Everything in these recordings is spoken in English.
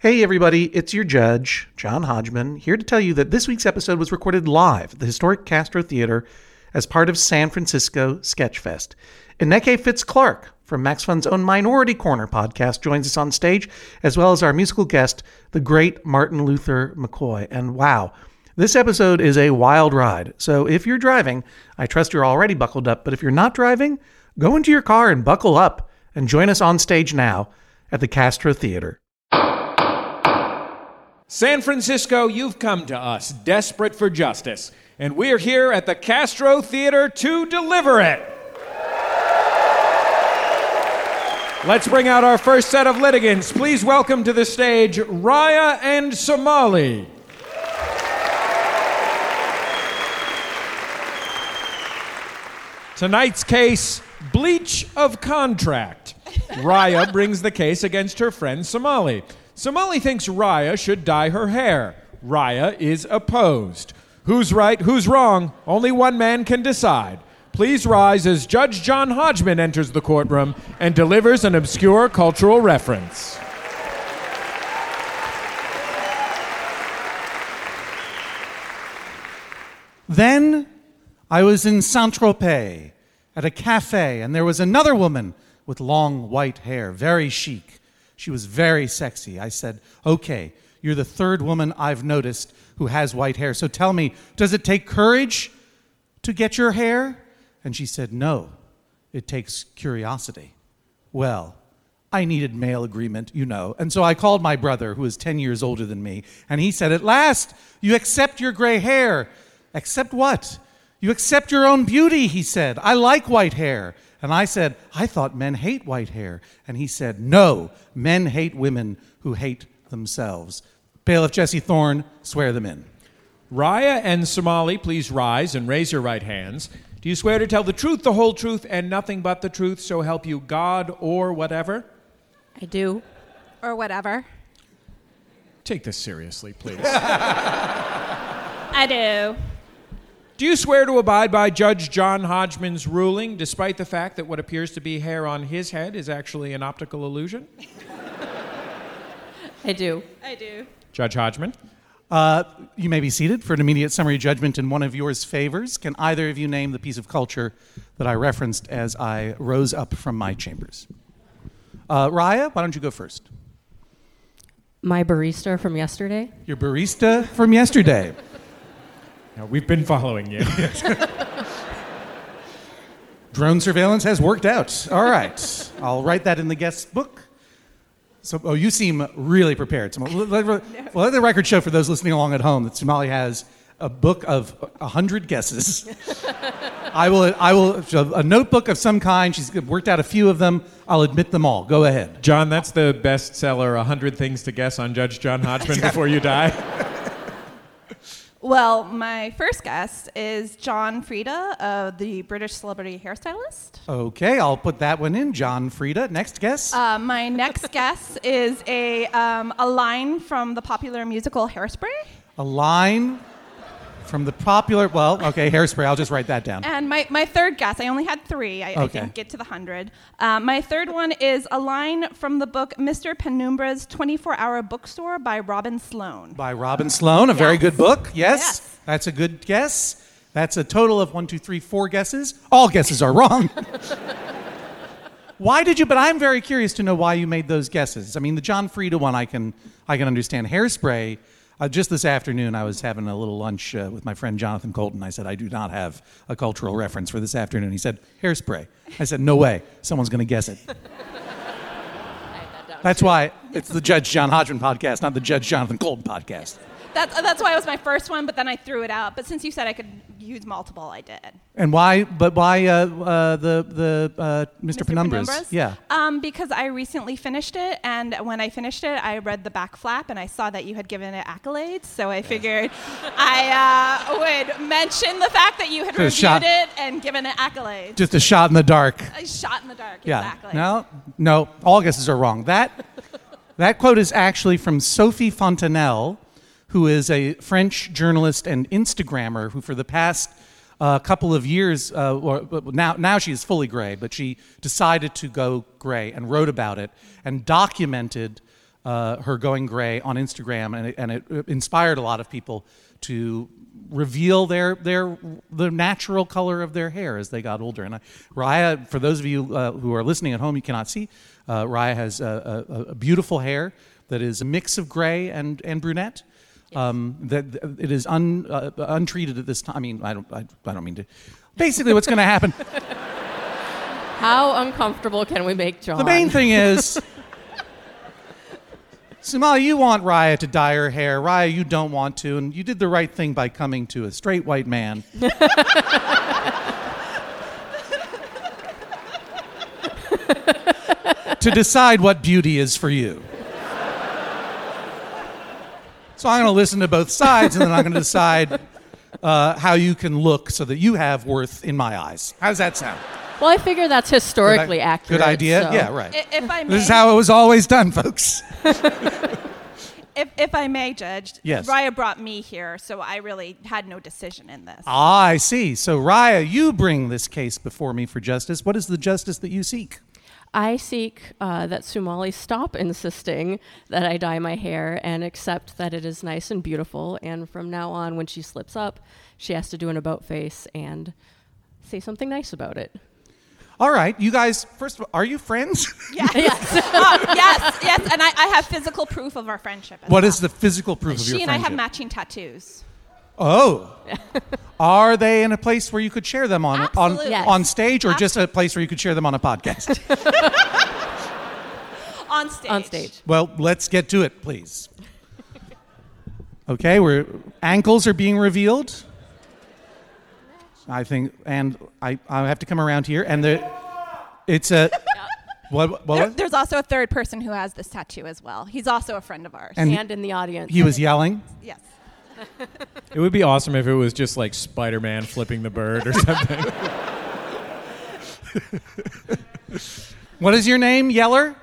Hey, everybody, it's your judge, John Hodgman, here to tell you that this week's episode was recorded live at the historic Castro Theater as part of San Francisco Sketchfest. Ineke Fitz Clark from Max Fun's own Minority Korner podcast joins us on stage, as well as our musical guest, the great Martin Luther McCoy. And wow, this episode is a wild ride. So if you're driving, I trust you're already buckled up, but if you're not driving, go into your car and buckle up and join us on stage now at the Castro Theater. San Francisco, you've come to us desperate for justice, and we're here at the Castro Theater to deliver it. Let's bring out our first set of litigants. Please welcome to the stage Raya and Somali. Tonight's case Bleach of Contract. Raya brings the case against her friend Somali. Somali thinks Raya should dye her hair. Raya is opposed. Who's right, who's wrong? Only one man can decide. Please rise as Judge John Hodgman enters the courtroom and delivers an obscure cultural reference. Then I was in Saint Tropez at a cafe, and there was another woman with long white hair, very chic. She was very sexy. I said, Okay, you're the third woman I've noticed who has white hair. So tell me, does it take courage to get your hair? And she said, No, it takes curiosity. Well, I needed male agreement, you know. And so I called my brother, who is 10 years older than me, and he said, At last, you accept your gray hair. Accept what? You accept your own beauty, he said. I like white hair. And I said, I thought men hate white hair. And he said, No, men hate women who hate themselves. Bailiff Jesse Thorn, swear them in. Raya and Somali, please rise and raise your right hands. Do you swear to tell the truth, the whole truth, and nothing but the truth, so help you God or whatever? I do. Or whatever. Take this seriously, please. I do. Do you swear to abide by Judge John Hodgman's ruling, despite the fact that what appears to be hair on his head is actually an optical illusion? I do. I do. Judge Hodgman? Uh, you may be seated for an immediate summary judgment in one of yours favors. Can either of you name the piece of culture that I referenced as I rose up from my chambers? Uh, Raya, why don't you go first? My barista from yesterday. Your barista from yesterday. Now, we've been following you. Drone surveillance has worked out. All right. I'll write that in the guest book. So, oh, you seem really prepared. So, let, let- well, let the record show for those listening along at home that Somali has a book of a hundred guesses. I will, I will, a notebook of some kind. She's worked out a few of them. I'll admit them all. Go ahead. John, that's the bestseller, 100 Things to Guess on Judge John Hodgman Before You Die. Well, my first guest is John Frieda, uh, the British celebrity hairstylist. Okay, I'll put that one in. John Frieda. Next guest. Uh, my next guest is a, um, a line from the popular musical Hairspray. a line from the popular, well, okay, hairspray. I'll just write that down. And my, my third guess, I only had three. I, I didn't get to the hundred. Uh, my third one is a line from the book Mr. Penumbra's 24 Hour Bookstore by Robin Sloan. By Robin Sloan, a very good book. Yes, Yes. that's a good guess. That's a total of one, two, three, four guesses. All guesses are wrong. why did you? But I'm very curious to know why you made those guesses. I mean, the John Frieda one, I can, I can understand. Hairspray. Uh, just this afternoon, I was having a little lunch uh, with my friend Jonathan Coulton. I said, I do not have a cultural reference for this afternoon. He said, Hairspray. I said, No way. Someone's going to guess it. That's why it's the Judge John Hodgman podcast, not the Judge Jonathan Coulton podcast. That's, that's why it was my first one, but then I threw it out. But since you said I could use multiple, I did. And why? But why uh, uh, the the uh, Mr. Penumbras? Penumbras? Yeah. Um, because I recently finished it, and when I finished it, I read the back flap, and I saw that you had given it accolades. So I figured I uh, would mention the fact that you had reviewed shot- it and given it accolades. Just a shot in the dark. a shot in the dark. Yeah. Exactly. No, no. All guesses are wrong. That that quote is actually from Sophie Fontanel, who is a French journalist and Instagrammer who, for the past uh, couple of years, uh, or, now now she is fully gray, but she decided to go gray and wrote about it and documented. uh, her going gray on Instagram, and it, and it inspired a lot of people to reveal their their the natural color of their hair as they got older. And I, Raya, for those of you uh, who are listening at home, you cannot see. Uh, Raya has a, a, a beautiful hair that is a mix of gray and and brunette. Um, that that it is un, uh, untreated at this time. I mean, I don't, I, I don't mean to. Basically, what's going to happen? How uncomfortable can we make John? The main thing is, Somali, you want Raya to dye her hair. Raya, you don't want to, and you did the right thing by coming to a straight white man. to decide what beauty is for you. So I'm going to listen to both sides, and then I'm going to decide uh, how you can look so that you have worth in my eyes. How does that sound? Well, I figure that's historically Good i- accurate. Good idea. so- Yeah, right. I- If I may, This is how it was always done, folks. if, if I may, Judge, Yes. Raya brought me here, so I really had no decision in this. Ah, I see. So, Raya, you bring this case before me for justice. What is the justice that you seek? I seek uh, that Sumali stop insisting that I dye my hair and accept that it is nice and beautiful. And from now on, when she slips up, she has to do an about face and say something nice about it. All right, you guys, first of all, are you friends? Yes. Oh, yes, yes, and I, I have physical proof of our friendship. as what well. is the physical proof of your friendship? She and I have matching tattoos. Oh. are they in a place where you could share them on on, Yes. on stage or just a place where you could share them on a podcast? On stage. On stage. well, let's get to it, please. Okay, we're ankles are being revealed. I think, and I, I have to come around here, and the, it's a what what There- was? there's also a third person who has this tattoo as well. He's also a friend of ours. And- And in the audience. He was yelling. yes. It would be awesome if it was just like Spider Man flipping the bird or something. What is your name, Yeller?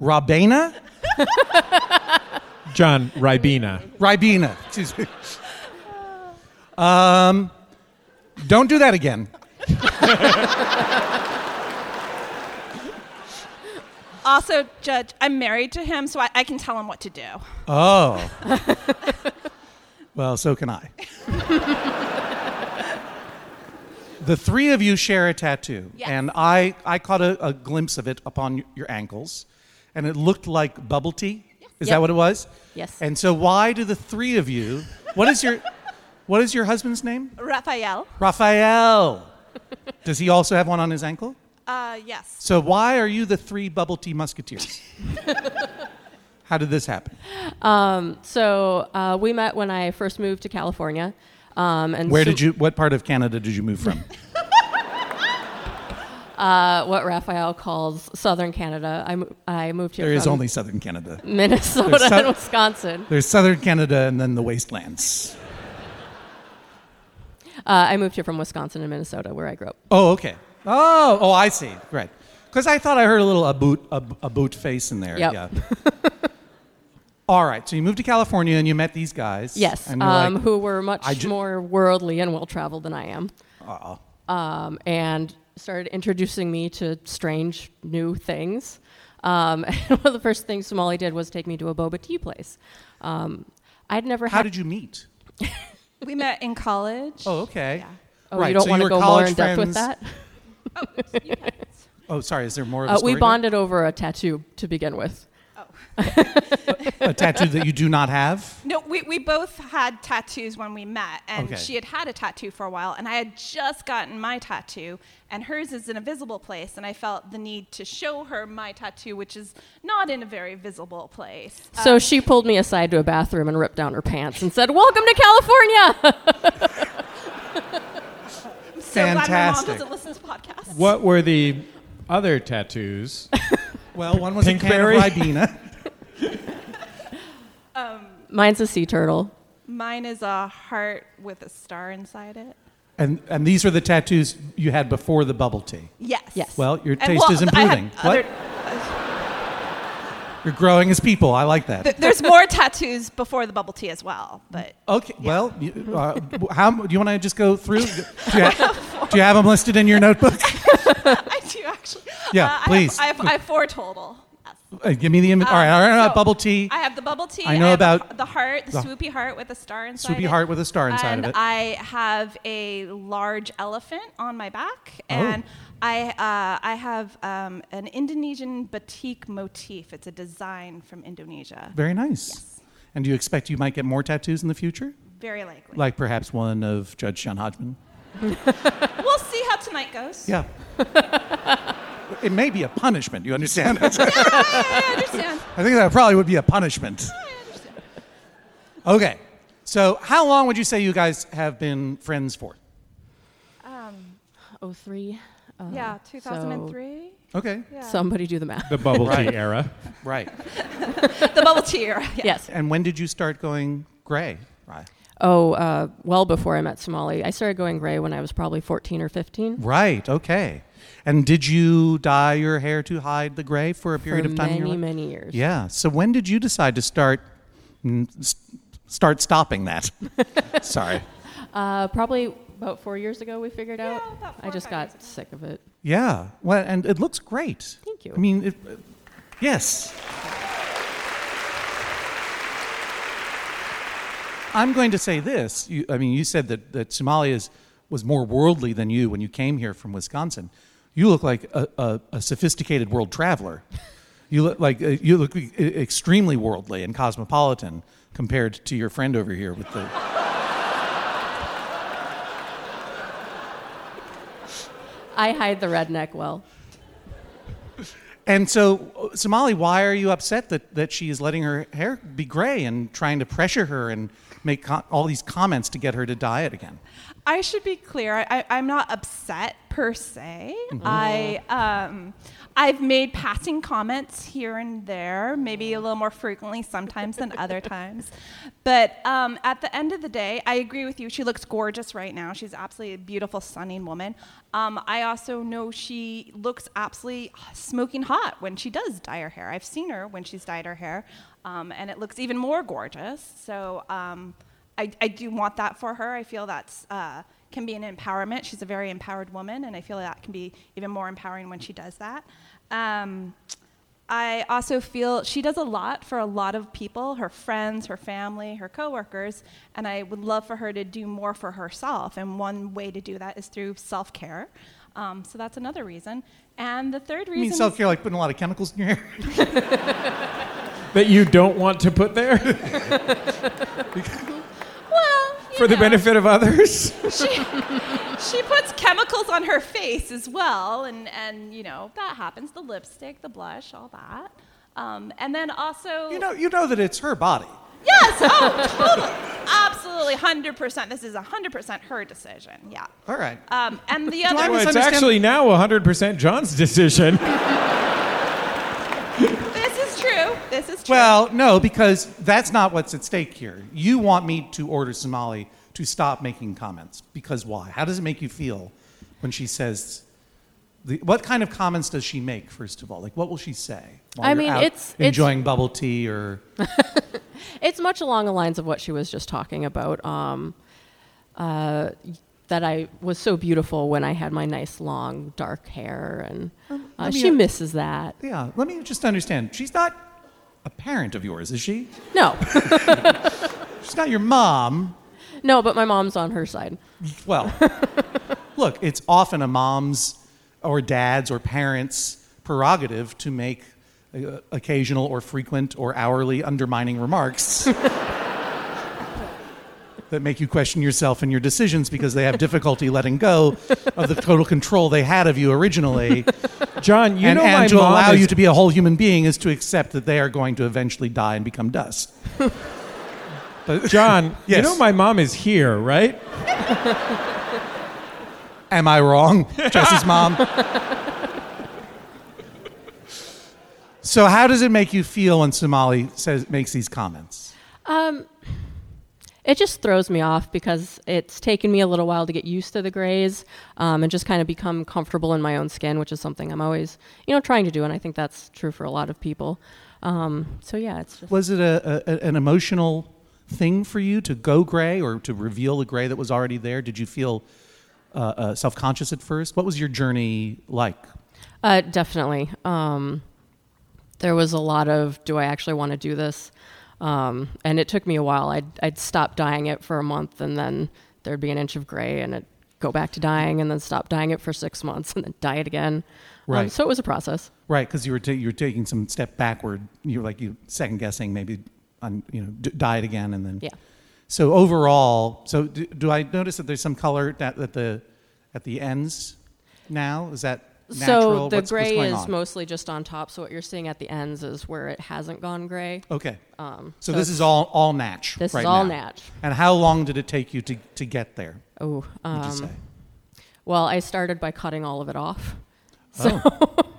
Rabena? John Ribena. Ribena. Excuse me. Um, don't do that again. Also, Judge, I'm married to him, so I, I can tell him what to do. Oh. well, so can I. the three of you share a tattoo, Yes. and I, I caught a, a glimpse of it upon your ankles, and it looked like bubble tea. Is that what it was? Yes. And so, why do the three of you? What is your, what is your husband's name? Raphael. Raphael. Does he also have one on his ankle? Uh, yes. So why are you the three bubble tea musketeers? How did this happen? Um, so uh, we met when I first moved to California. Um, and Where Su- did you? What part of Canada did you move from? Uh, what Raphael calls Southern Canada. I, mo- I moved here There is from only southern Canada. Minnesota There's sou- and Wisconsin. There's southern Canada and then the wastelands. Uh, I moved here from Wisconsin and Minnesota, where I grew up. Oh, okay. Oh, oh, I see. Right. Because I thought I heard a little a boot a, a boot face in there. Yep. Yeah. All right. So you moved to California and you met these guys. Yes, And um, like, who were much ju- more worldly and well traveled than I am, uh um, and started introducing me to strange new things. Um, and one of the first things Somali did was take me to a boba tea place. Um, I'd never How had. did you meet? We met in college. Oh, okay. Yeah. oh, right, you don't so want you to go more college in depth with friends. that? Oh, sorry. Is there more of a Uh, story? we there? bonded over a tattoo to begin with. A tattoo that you do not have. No, we, we both had tattoos when we met, and Okay. she had had a tattoo for a while, and I had just gotten my tattoo, and hers is in a visible place, and I felt the need to show her my tattoo, which is not in a very visible place. So she pulled me aside to a bathroom and ripped down her pants and said, "Welcome to California." I'm so glad my mom fantastic. doesn't listen to podcasts. What were the other tattoos? Well, one was Pinkberry? a can of Ribena. Um, Mine's a sea turtle. Mine is a heart with a star inside it. And, and these are the tattoos you had before the bubble tea. Yes. Yes. Well, your And, taste well, is I had improving. other- What? Uh, You're growing as people. I like that. th- there's more tattoos before the bubble tea as well, but Okay. Well, you, uh, how do you want to just go through? Do you, have, do you have them listed in your notebook? I do actually. Yeah, Uh, I have- please. I have, I have four total. Uh, give me the image. All right, all right, right, so bubble tea. I have the bubble tea. I know have about the heart, the, the- swoopy heart with a star inside Swoopy it. heart with a star inside and of it. I have a large elephant on my back, Oh. and I uh, I have um, an Indonesian batik motif. It's a design from Indonesia. Very nice. Yes. And do you expect you might get more tattoos in the future? Very likely. Like perhaps one of Judge John Hodgman? we'll see how tonight goes. Yeah. it may be a punishment, you understand? I I understand. think that probably would be a punishment. Okay. So, how long would you say you guys have been friends for? Um, Oh three. Uh, Yeah, 2003. Okay. Yeah. Somebody do the math. The bubble tea era. Right. the bubble tea era. Yeah. Yes. And when did you start going gray? Right. Oh, uh, well before I met Somali. I started going gray when I was probably 14 or 15. Right. Okay. And did you dye your hair to hide the gray for a period for of time? in your many, many years. Yeah. So when did you decide to start start stopping that? Sorry. Uh, probably about four years ago, we figured out. about four I just five got years ago. sick of it. Yeah. Well, and it looks great. Thank you. I mean, it, yes. I'm going to say this. You, I mean, you said that, that Somalia is, was more worldly than you when you came here from Wisconsin. You look like a, a, a sophisticated world traveler. You look like uh, you look extremely worldly and cosmopolitan compared to your friend over here with the. I hide the redneck well. And so, Somali, why are you upset that, that she is letting her hair be gray and trying to pressure her and make co- all these comments to get her to dye it again? I should be clear. I, I, I'm not upset per se. I um, I've made passing comments here and there, maybe a little more frequently sometimes than other times. But um, at the end of the day, I agree with you. She looks gorgeous right now. She's absolutely a beautiful, stunning woman. Um, I also know she looks absolutely smoking hot when she does dye her hair. I've seen her when she's dyed her hair, um, and it looks even more gorgeous. So. Um, I, I do want that for her. I feel that's uh, can be an empowerment. She's a very empowered woman, and I feel that can be even more empowering when she does that. Um, I also feel she does a lot for a lot of people, her friends, her family, her coworkers, and I would love for her to do more for herself. And one way to do that is through self-care. Um, so that's another reason. And the third You reason mean is- self care like putting a lot of chemicals in your hair? That you don't want to put there well, you for the benefit of others. she, she puts chemicals on her face as well, and, and you know, that happens the lipstick, the blush, all that. Um, and then also. you know, you know that it's her body. Yes, oh, totally. Absolutely, 100%. This is 100% her decision, yeah. All right. Um, and the other. Well, it's misunderstand- actually now 100% John's decision. This is true. This is true. Well, no, because that's not what's at stake here. You want me to order Somali to stop making comments. Because why? How does it make you feel when she says, the, what kind of comments does she make, first of all? Like, what will she say? While I mean, it's- it's- enjoying bubble tea or. It's much along the lines of what she was just talking about. Um, uh, that I was so beautiful when I had my nice long dark hair, and uh, me, she misses that. Yeah, let me just understand. She's not a parent of yours, is she? No, She's not your mom. no, but my mom's on her side. Well, look, it's often a mom's or dad's or parents' prerogative to make uh, occasional or frequent or hourly undermining remarks that make you question yourself and your decisions because they have difficulty letting go of the total control they had of you originally. John, you and, know and my to mom allow is, you to be a whole human being is to accept that they are going to eventually die and become dust. But, John, you know my mom is here, right? Am I wrong, Jesse's mom? so, how does it make you feel when Somali says makes these comments? Um, it just throws me off because it's taken me a little while to get used to the grays um, and just kind of become comfortable in my own skin, which is something I'm always, you know, trying to do, and I think that's true for a lot of people. Um, so yeah, it's just Was it a, a, an emotional thing for you to go gray or to reveal the gray that was already there? Did you feel uh, uh, self conscious at first. What was your journey like? Uh, definitely. Um, there was a lot of, do I actually want to do this? Um, and it took me a while. I'd, I'd stop dyeing it for a month, and then there'd be an inch of gray, and it'd go back to dyeing, and then stop dyeing it for six months, and then dye it again. Um, Right. so it was a process. Right, because you were ta- you were taking some step backward. You were like you second guessing, maybe on you know d- diet again, and then Yeah. So overall, so do, do I notice that there's some color at, at the at the ends now? Is that natural? So the What's- what's gray going is on? mostly just on top. So what you're seeing at the ends is where it hasn't gone gray. okay. Um, So, so this is all all natch. This is all now. natch. And how long did it take you to to get there? Oh, um, well, I started by cutting all of it off. So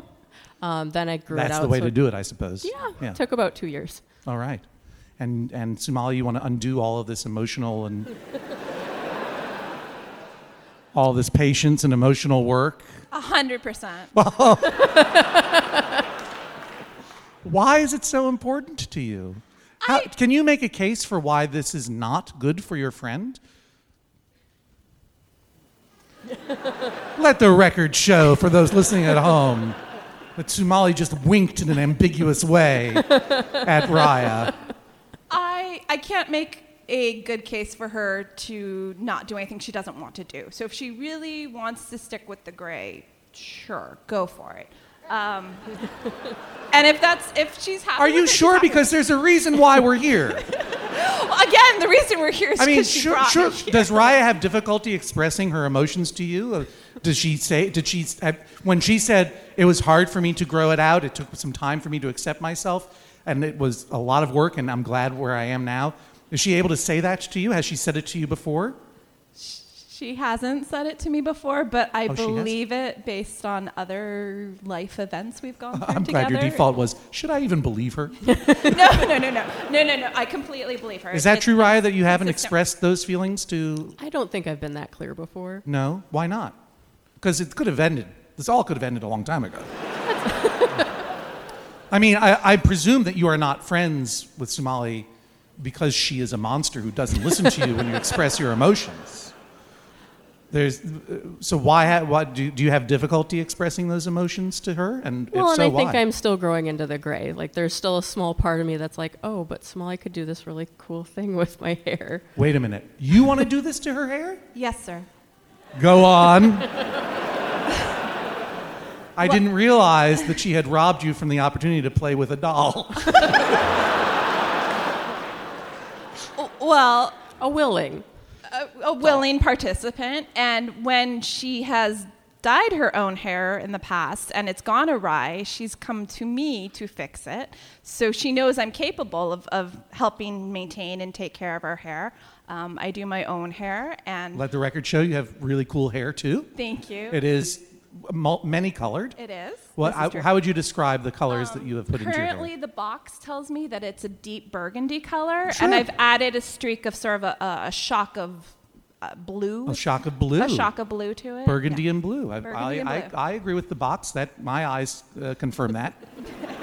um, then I grew it out. That's the way so to do it, I suppose. Yeah, Yeah. took about two years. All right. And and Sumali, you want to undo all of this emotional and all this patience and emotional work. A hundred percent. Why is it so important to you? How, can you make a case for why this is not good for your friend? Let the record show for those listening at home that Sumali just winked in an ambiguous way at Raya. I I can't make a good case for her to not do anything she doesn't want to do. So if she really wants to stick with the gray, sure, go for it. Um, and if that's if she's happy, Are you sure? Because there's a reason why we're here. Well, again, the reason we're here is I mean, sure, sure. me. Does Raya have difficulty expressing her emotions to you? Does she say? Did she have, when she said it was hard for me to grow it out? It took some time for me to accept myself, and it was a lot of work. And I'm glad where I am now. Is she able to say that to you? Has she said it to you before? She hasn't said it to me before, but I Oh, believe it based on other life events we've gone through I'm together. glad your default was. Should I even believe her? no, no, no, no, no, no, no. I completely believe her. Is that It- true, Raya? That you haven't consistent. expressed those feelings to? I don't think I've been that clear before. No. Why not? Because it could have ended. This all could have ended a long time ago. I mean, I, I presume that you are not friends with Somali because she is a monster who doesn't listen to you when you express your emotions. There's, so why, why do, do you have difficulty expressing those emotions to her? And Well, if and so, I think why? I'm still growing into the gray. Like, there's still a small part of me that's like, oh, but Smalley could do this really cool thing with my hair. Wait a minute. You want to do this to her hair? Yes, sir. Go on. I didn't realize that she had robbed you from the opportunity to play with a doll. Well, A willing. a, a willing participant, and when she has dyed her own hair in the past and it's gone awry, she's come to me to fix it. So she knows I'm capable of, of helping maintain and take care of her hair. Um, I do my own hair, and Let the record show you have really cool hair too. thank you. It is mul- many colored. It is. What, This is I, true. how would you describe the colors that you have put into your Currently, the box tells me that it's a deep burgundy color, Sure. and I've added a streak of sort of a, a, a shock of uh, blue. A shock of blue. A shock of blue to it. Burgundy Yeah. and blue. I, Burgundy and blue. I, I agree with the box. That my eyes uh, confirm that.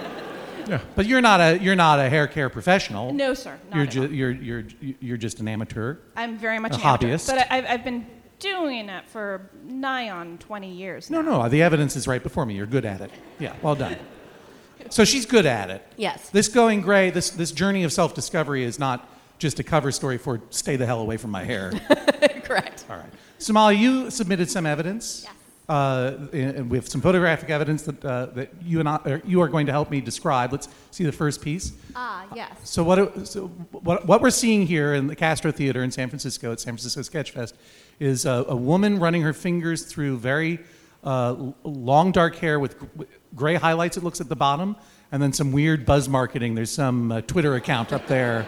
yeah. But you're not a you're not a hair care professional. No, sir. Not You're, at all. you're you're you're just an amateur. I'm very much a an amateur, hobbyist. but I, I've, I've been doing it for nigh on 20 years No, now. no, the evidence is right before me. You're good at it. Yeah, well done. So she's good at it. Yes. This going gray, this this journey of self-discovery is not just a cover story for stay the hell away from my hair. Correct. All right. Somali, you submitted some evidence. Yes. Uh, and we have some photographic evidence that, uh, that you and I, or you are going to help me describe. Let's see the first piece. Ah, yes. So what, so what, what we're seeing here in the Castro Theater in San Francisco at San Francisco Sketchfest is a, a woman running her fingers through very uh, long dark hair with gray highlights, it looks at the bottom, and then some weird buzz marketing. There's some uh, Twitter account up there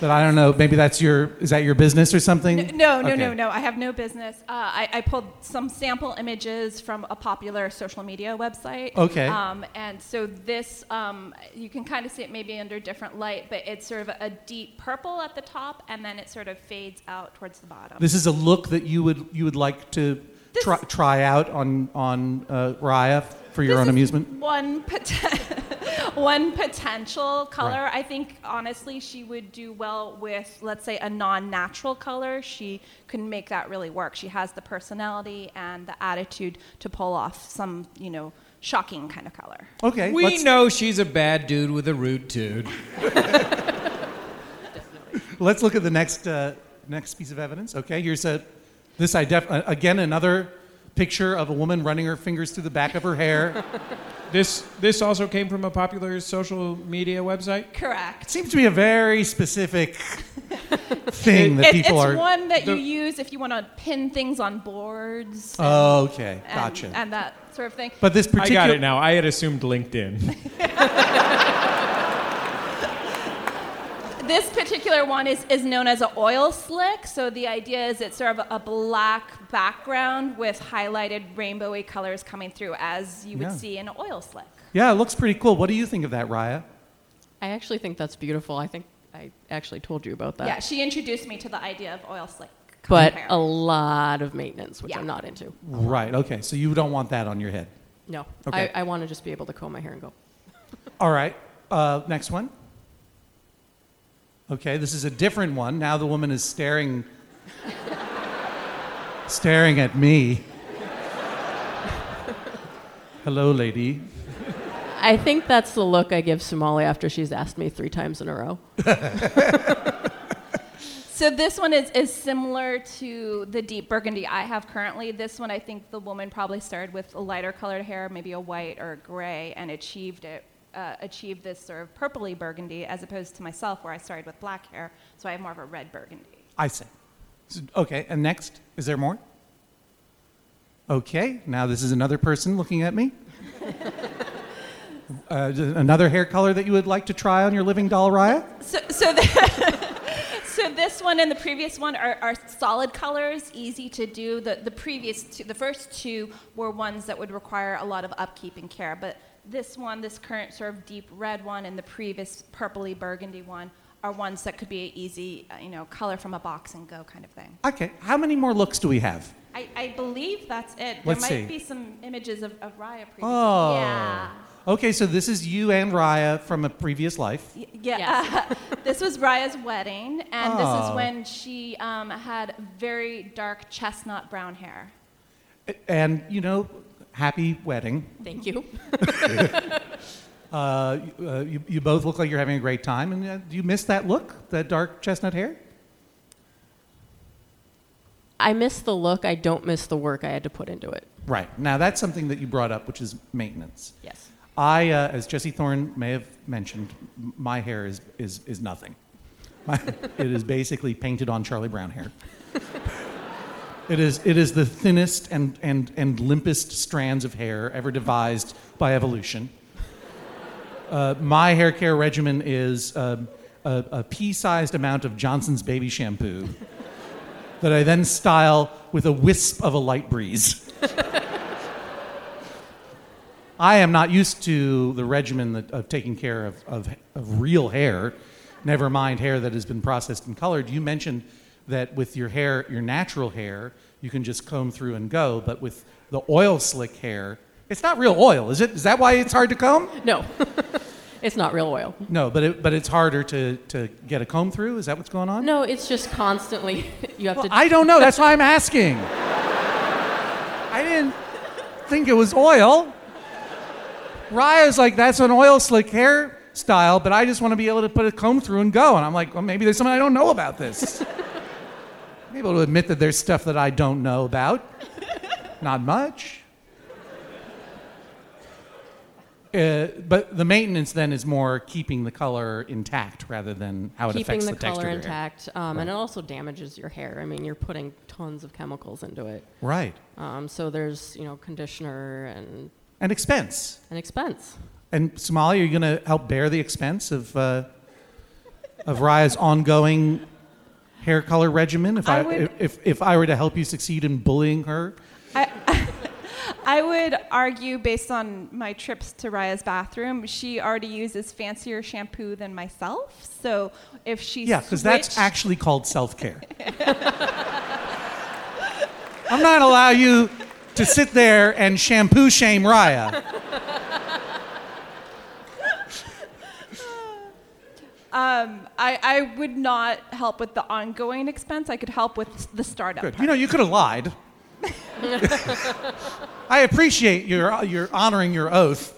that I don't know. Maybe that's your, is that your business or something? No, no, Okay. no, no. I have no business. Uh, I, I pulled some sample images from a popular social media website. Okay. Um, and so this, um, you can kind of see it maybe under different light, but it's sort of a deep purple at the top, and then it sort of fades out towards the bottom. This is a look that you would, you would like to try, try out on, on uh, Raya. For your This own amusement? One pot- one potential color. I think honestly she would do well with let's say a non-natural color. She can make that really work. She has the personality and the attitude to pull off some, you know, shocking kind of color. Okay. We let's, know she's a bad dude with a rude dude. let's look at the next uh, next piece of evidence. Okay, here's a this I def uh, again another picture of a woman running her fingers through the back of her hair. This this also came from a popular social media website. Correct. Seems to be a very specific thing that It- people it's are. one that the- you use if you want to pin things on boards. and- Oh, okay, and, gotcha. And that sort of thing. but this particular I got it now. I had assumed LinkedIn. This particular one is, is known as an oil slick. So the idea is it's sort of a black background with highlighted rainbowy colors coming through as you would Yeah. see in an oil slick. Yeah, it looks pretty cool. What do you think of that, Raya? I actually think that's beautiful. I think I actually told you about that. Yeah, she introduced me to the idea of oil slick. but hair. a lot of maintenance, which Yeah. I'm not into. Right. Okay. So you don't want that on your head. No, Okay. I, I want to just be able to comb my hair and go. All right. Uh, next one. Okay, this is a different one. Now the woman is staring, staring at me. Hello, lady. I think that's the look I give Somali after she's asked me three times in a row. So this one is, is similar to the deep burgundy I have currently. This one, I think the woman probably started with a lighter colored hair, maybe a white or a gray, and achieved it. Uh, achieved this sort of purpley burgundy, as opposed to myself, where I started with black hair, so I have more of a red burgundy. I see. So- Okay, and next, is there more? Okay, now this is another person looking at me. Uh, another hair color that you would like to try on your living doll, Raya? So, so, the, so this one and the previous one are, are solid colors, easy to do. The, the previous two, the first two were ones that would require a lot of upkeep and care. But this one, this current sort of deep red one, and the previous purpley burgundy one are ones that could be an easy, uh, you know, color from a box and go kind of thing. Okay, how many more looks do we have? I, I believe that's it. Let's there might see. be some images of, of Raya previously. Oh. Yeah. Okay, so this is you and Raya from a previous life. Y- Yeah, Yes. this was Raya's wedding, and this Oh. is when she um, had very dark chestnut brown hair. And, you know, happy wedding. Thank you. Uh, you- uh, you, you both look like you're having a great time. And uh, do you miss that look, that dark chestnut hair? I miss the look. I don't miss the work I had to put into it. Right. Now, that's something that you brought up, which is maintenance. Yes. I, uh, as Jesse Thorn may have mentioned, m- my hair is, is, is nothing. My, it is basically painted on Charlie Brown hair. It is, it is the thinnest and, and, and limpest strands of hair ever devised by evolution. Uh, my hair care regimen is um, a, a pea sized amount of Johnson's baby shampoo that I then style with a wisp of a light breeze. I am not used to the regimen that, of taking care of, of, of real hair, never mind hair that has been processed and colored. You mentioned that with your hair, your natural hair, you can just comb through and go, but with the oil slick hair, it's not real oil, is it? Is that why it's hard to comb? No, it's not real oil. No, but, it, but it's harder to, to get a comb through? Is that what's going on? No, it's just constantly you have Well, to. I don't know. That's why I'm asking. I didn't think it was oil. Raya's like, that's an oil slick hair style, but I just want to be able to put a comb through and go. And I'm like, well, maybe there's something I don't know about this. I'm able to admit that there's stuff that I don't know about. Not much. Uh, but the maintenance then is more keeping the color intact rather than how it keeping affects the, the, texture color of your hair. intact, um, and it also damages your hair. I mean, you're putting tons of chemicals into it. Right. Um, so there's you know conditioner and And expense. an expense. And Somalia, are you going to help bear the expense of uh, of Raya's ongoing hair color regimen? If I, I would- if if I were to help you succeed in bullying her, I I would argue, based on my trips to Raya's bathroom, she already uses fancier shampoo than myself. So if she yeah, because that's actually called self care. I'm not allow you to sit there and shampoo shame Raya. Um, I, I would not help with the ongoing expense. I could help with the startup. Good. You know, you could have lied. I appreciate your your honoring your oath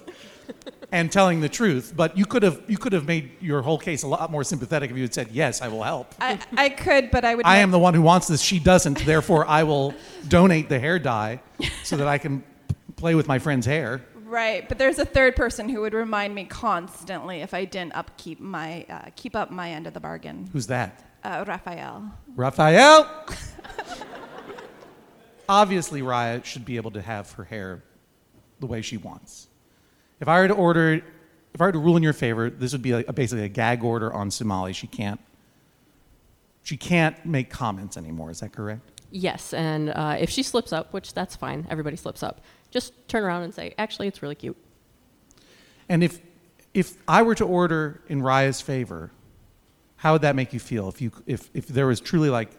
and telling the truth, but you could have you could have made your whole case a lot more sympathetic if you had said yes, I will help. I, I could, but I would. I am the one who wants this. She doesn't. Therefore, I will donate the hair dye so that I can play with my friend's hair. Right, but there's a third person who would remind me constantly if I didn't upkeep my uh, keep up my end of the bargain. Who's that? Uh, Raphael. Raphael. Obviously, Raya should be able to have her hair the way she wants. If I were to order, if I were to rule in your favor, this would be a, basically a gag order on Somali. She can't. She can't make comments anymore. Is that correct? Yes, and uh, if she slips up, which that's fine, everybody slips up, just turn around and say, actually, it's really cute. And if if I were to order in Raya's favor, how would that make you feel? If you if if there was truly like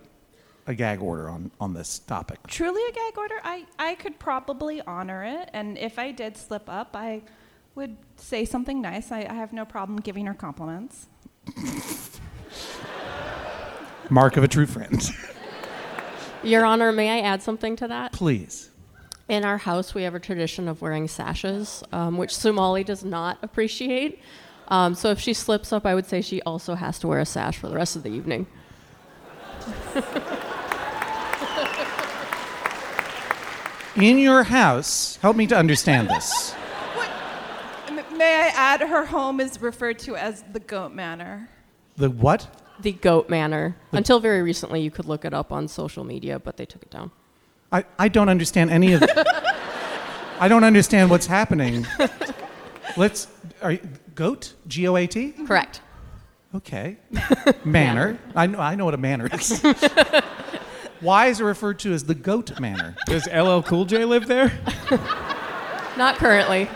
a gag order on on this topic? Truly a gag order? I, I could probably honor it, and if I did slip up, I would say something nice. I, I have no problem giving her compliments. Mark of a true friend. Your Honor, may I add something to that? Please. In our house, we have a tradition of wearing sashes, um, which Somali does not appreciate. Um, so if she slips up, I would say she also has to wear a sash for the rest of the evening. In your house, help me to understand this. M- may I add, her home is referred to as the Goat Manor. The what? The goat manor. Until very recently, you could look it up on social media, but they took it down. I, I don't understand any of it. I don't understand what's happening. Let's are you, goat? G O A T? Correct. Okay. Manor. I know I know what a manor is. Why is it referred to as the goat manor? Does LL Cool J live there? Not currently.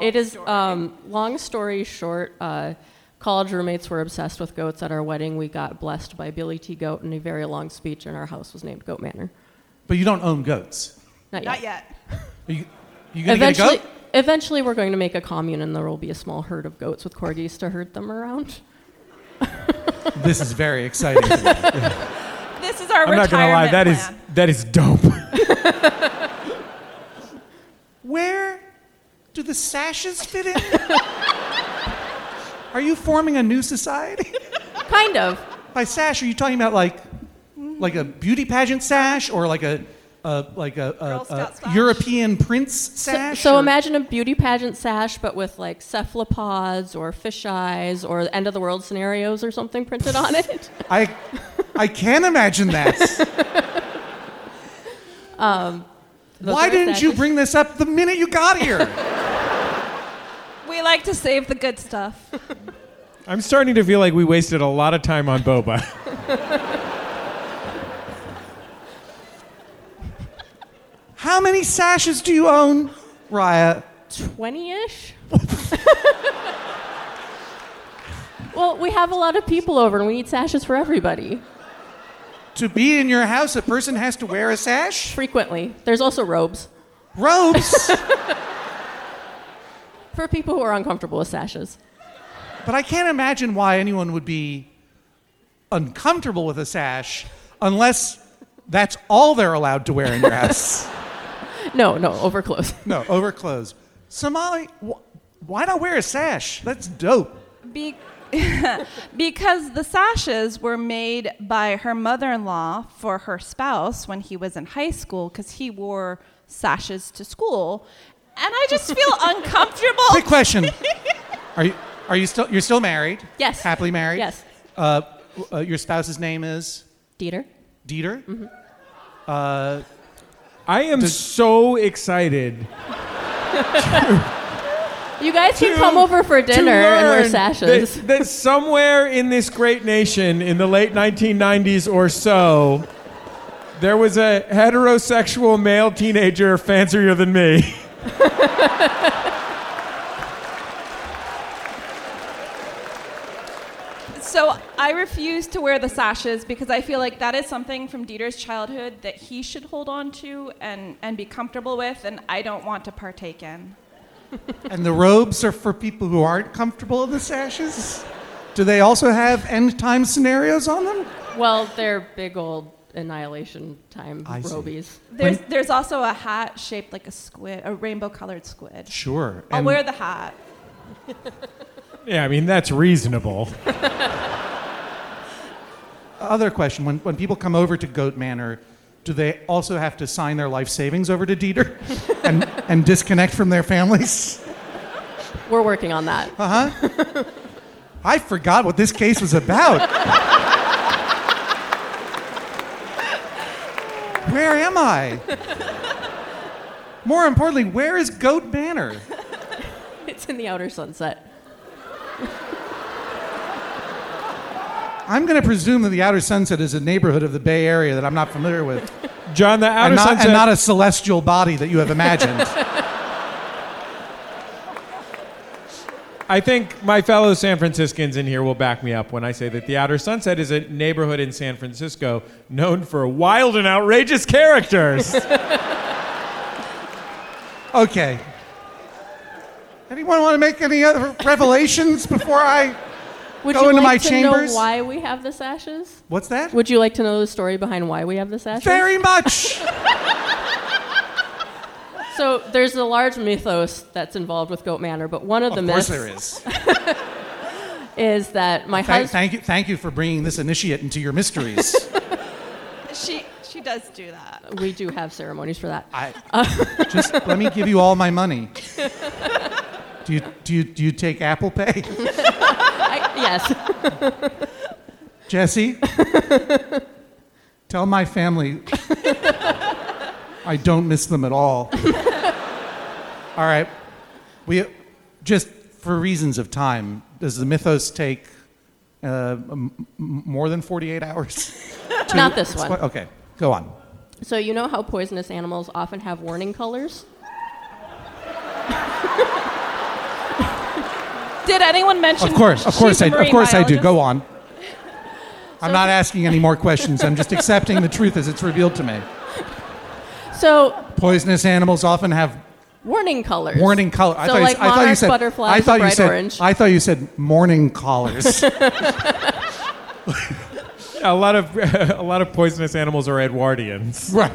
It is um, long story short. Uh, college roommates were obsessed with goats. At our wedding, we got blessed by Billy T. Goat, in a very long speech, and our house was named Goat Manor. But you don't own goats. Not yet. Not yet. Are you, you gonna Eventually, get a goat? eventually, we're going to make a commune, and there will be a small herd of goats with corgis to herd them around. This is very exciting. This is our I'm not gonna lie, retirement that is plan. that is dope. Where do the sashes fit in? Are you forming a new society? Kind of. By sash, are you talking about like, like a beauty pageant sash or like a, a like a, a, a? European prince So, sash? so or- imagine a beauty pageant sash, but with like cephalopods or fish eyes or end of the world scenarios or something printed on it. I, I can imagine that. Um, Those Why didn't you bring this up the minute you got here? We like to save the good stuff. I'm starting to feel like we wasted a lot of time on boba. How many sashes do you own, Raya? 20 ish? well, we have a lot of people over and we need sashes for everybody. To be in your house, a person has to wear a sash? Frequently. There's also robes Robes? For people who are uncomfortable with sashes. but I can't imagine why anyone would be uncomfortable with a sash unless that's all they're allowed to wear in your house. No, no, over clothes. no, over clothes. Somali, wh- why not wear a sash? That's dope. Be- because the sashes were made by her mother-in-law for her spouse when he was in high school because he wore sashes to school and i just feel uncomfortable Quick question: Are you are you still you're still married? Yes. Happily married. Yes. Uh, uh, your spouse's name is Dieter? Dieter. I am so excited You guys can come over for dinner and wear sashes. That, that somewhere in this great nation in the late 1990s or so, there was a heterosexual male teenager fancier than me. so i I refuse to wear the sashes because I feel like that is something from Dieter's childhood that he should hold on to and, and be comfortable with, and I don't want to partake in. And the robes are for people who aren't comfortable in the sashes? Do they also have end time scenarios on them? Well, they're big old annihilation time I see. robies. There's, there's also a hat shaped like a squid, a rainbow colored squid. Sure. I'll And wear the hat. Yeah, I mean, that's reasonable. other question when, when people come over to Goat Manor, do they also have to sign their life savings over to Dieter and, and disconnect from their families? We're working on that. Uh-huh. I forgot what this case was about. Where am I? More importantly, where is Goat Manor? It's in the outer sunset. I'm going to presume that the Outer Sunset is a neighborhood of the Bay Area that I'm not familiar with, John, the outer and not, sunset. and not a celestial body that you have imagined. I think my fellow San Franciscans in here will back me up when I say that the Outer Sunset is a neighborhood in San Francisco known for wild and outrageous characters. Okay. Anyone want to make any other revelations before I? Would Go you into like my to chambers? know why we have the sashes? What's that? Would you like to know the story behind why we have the sashes? Very much. So there's a large mythos that's involved with Goat Manor, but one of the of course myths there is. is that my Thank, husband. thank you, thank you for bringing this initiate into your mysteries. She, she does do that. We do have ceremonies for that. I, uh, just let me give you all my money. Do you, do you, do you take Apple Pay? I, yes. Jesse, tell my family I don't miss them at all. All right. We just for reasons of time, does the mythos take uh, m- m- more than 48 hours? Not this one. Okay, go on. So you know how poisonous animals often have warning colors? Did anyone mention? Of course, of course, she's a I, of marine course I do. Go on. I'm not asking any more questions. I'm just accepting the truth as it's revealed to me. So Poisonous animals often have warning colors. warning color. I So thought like you, I thought you monarch said. butterflies I thought you bright said. orange. I thought you said morning collars. a lot of a lot of poisonous animals are Edwardians. right.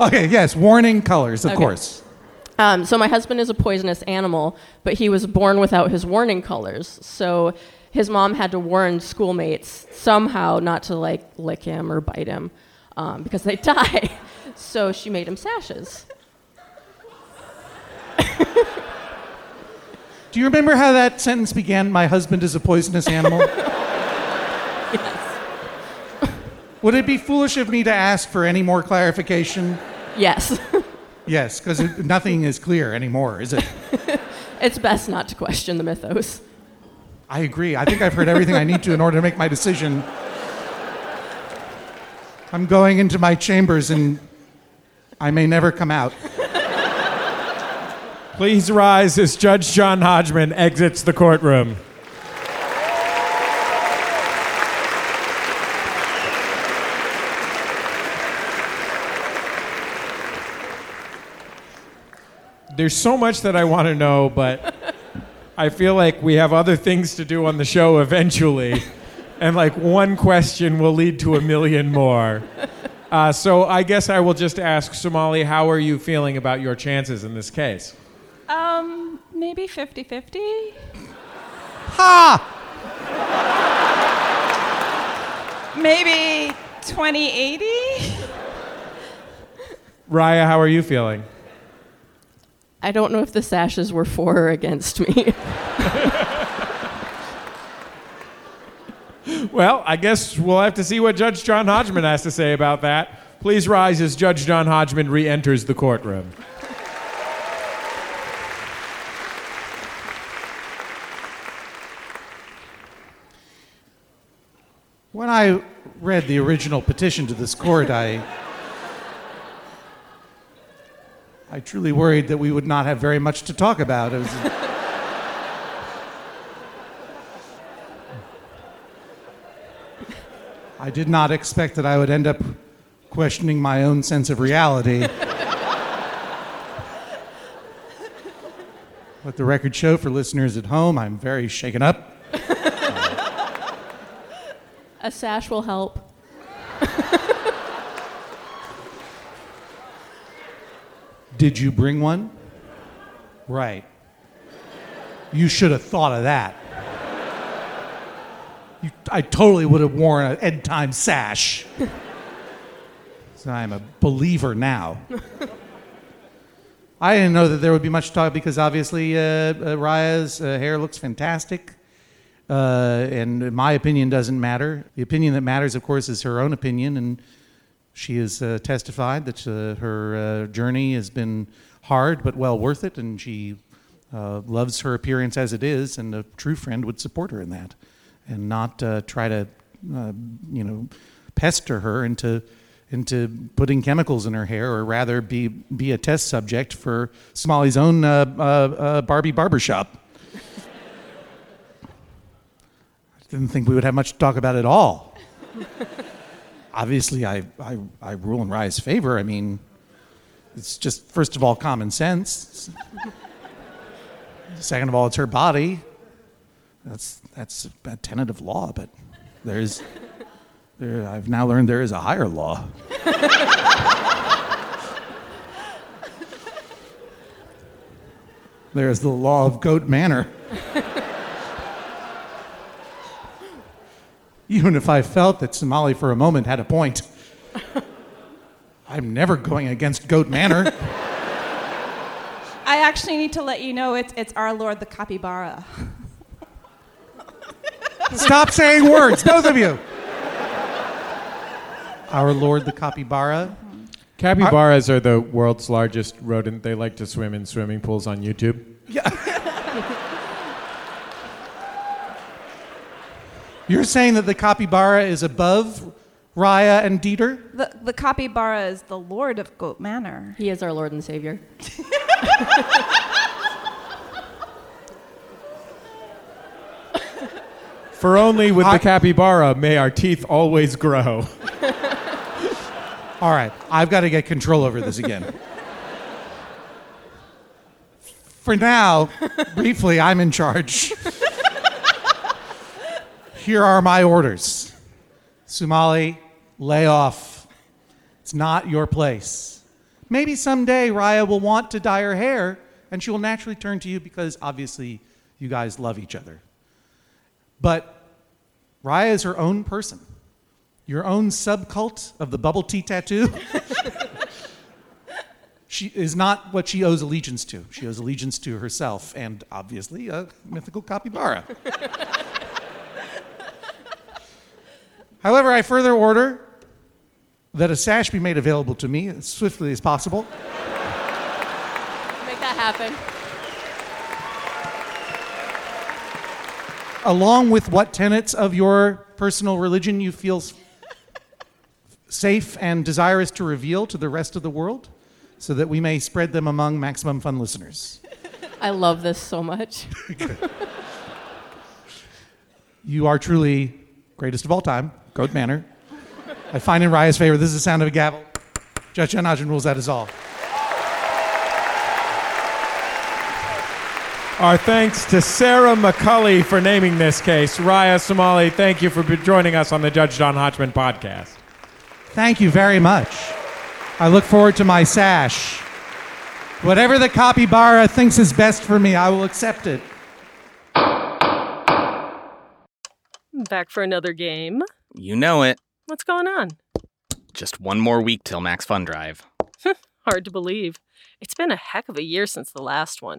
okay. Yes. Warning colors. Of Okay. course. Um, so my husband is a poisonous animal, but he was born without his warning colors. So his mom had to warn schoolmates somehow not to like lick him or bite him um, because they die. So she made him sashes. Do you remember how that sentence began? My husband is a poisonous animal. Yes. Would it be foolish of me to ask for any more clarification? Yes, Yes, because nothing is clear anymore, is it? it's best not to question the mythos. I agree. I think I've heard everything I need to in order to make my decision. I'm going into my chambers and I may never come out. Please rise as Judge John Hodgman exits the courtroom. There's so much that I want to know, but I feel like we have other things to do on the show eventually. And like one question will lead to a million more. Uh, so I guess I will just ask Somali, how are you feeling about your chances in this case? Um, maybe 50 50. Ha! Maybe 2080. Raya, how are you feeling? I don't know if the sashes were for or against me. Well, I guess we'll have to see what Judge John Hodgman has to say about that. Please rise as Judge John Hodgman re enters the courtroom. When I read the original petition to this court, I. I truly worried that we would not have very much to talk about. It was, I did not expect that I would end up questioning my own sense of reality. Let the record show for listeners at home, I'm very shaken up. A sash will help. Did you bring one? Right. You should have thought of that. You, I totally would have worn an end time sash. so I'm a believer now. I didn't know that there would be much talk because obviously uh, uh, Raya's uh, hair looks fantastic. Uh, and my opinion doesn't matter. The opinion that matters, of course, is her own opinion. And she has uh, testified that uh, her uh, journey has been hard but well worth it, and she uh, loves her appearance as it is, and a true friend would support her in that, and not uh, try to, uh, you know, pester her into into putting chemicals in her hair, or rather be be a test subject for Smalley's own uh, uh, uh, Barbie barbershop. I didn't think we would have much to talk about at all obviously I, I, I rule in Raya's favor. I mean, it's just, first of all, common sense. Second of all, it's her body. That's, that's a tentative law, but there's, there, I've now learned there is a higher law. There's the law of Goat Manor. Even if I felt that Somali for a moment had a point, I'm never going against Goat Manor. I actually need to let you know it's, it's our Lord the Capybara. Stop saying words, both of you. Our Lord the Capybara. Capybaras are the world's largest rodent. They like to swim in swimming pools on YouTube. Yeah. You're saying that the capybara is above Raya and Dieter? The, the Capybara is the Lord of Goat Manor. He is our Lord and Savior. For only with I- the capybara may our teeth always grow. All right, I've got to get control over this again. For now, briefly, I'm in charge. Here are my orders Sumali, lay off. It's not your place. Maybe someday Raya will want to dye her hair and she will naturally turn to you because obviously you guys love each other. But Raya is her own person. Your own subcult of the bubble tea tattoo. She is not what she owes allegiance to. She owes allegiance to herself and obviously a mythical capybara. However i further order that a sash be made available to me as swiftly as possible. Make that happen. Along with what tenets of your personal religion you feel safe and desirous to reveal to the rest of the world so that we may spread them among maximum fun listeners. I love this so much. you are truly greatest of all time goat manor. I find in raya's favor this is the sound of a gavel. Judge Hodgman rules that is all Our thanks to Sarah McCulley for naming this case. Raya Somali, thank you for joining us on the Judge John Hodgman podcast. thank you very much i look forward to my sash whatever the capybara thinks is best for me i will accept it Back for another game. You know it. What's going on? Just one more week till Max Fun Drive. Hard to believe. It's been a heck of a year since the last one.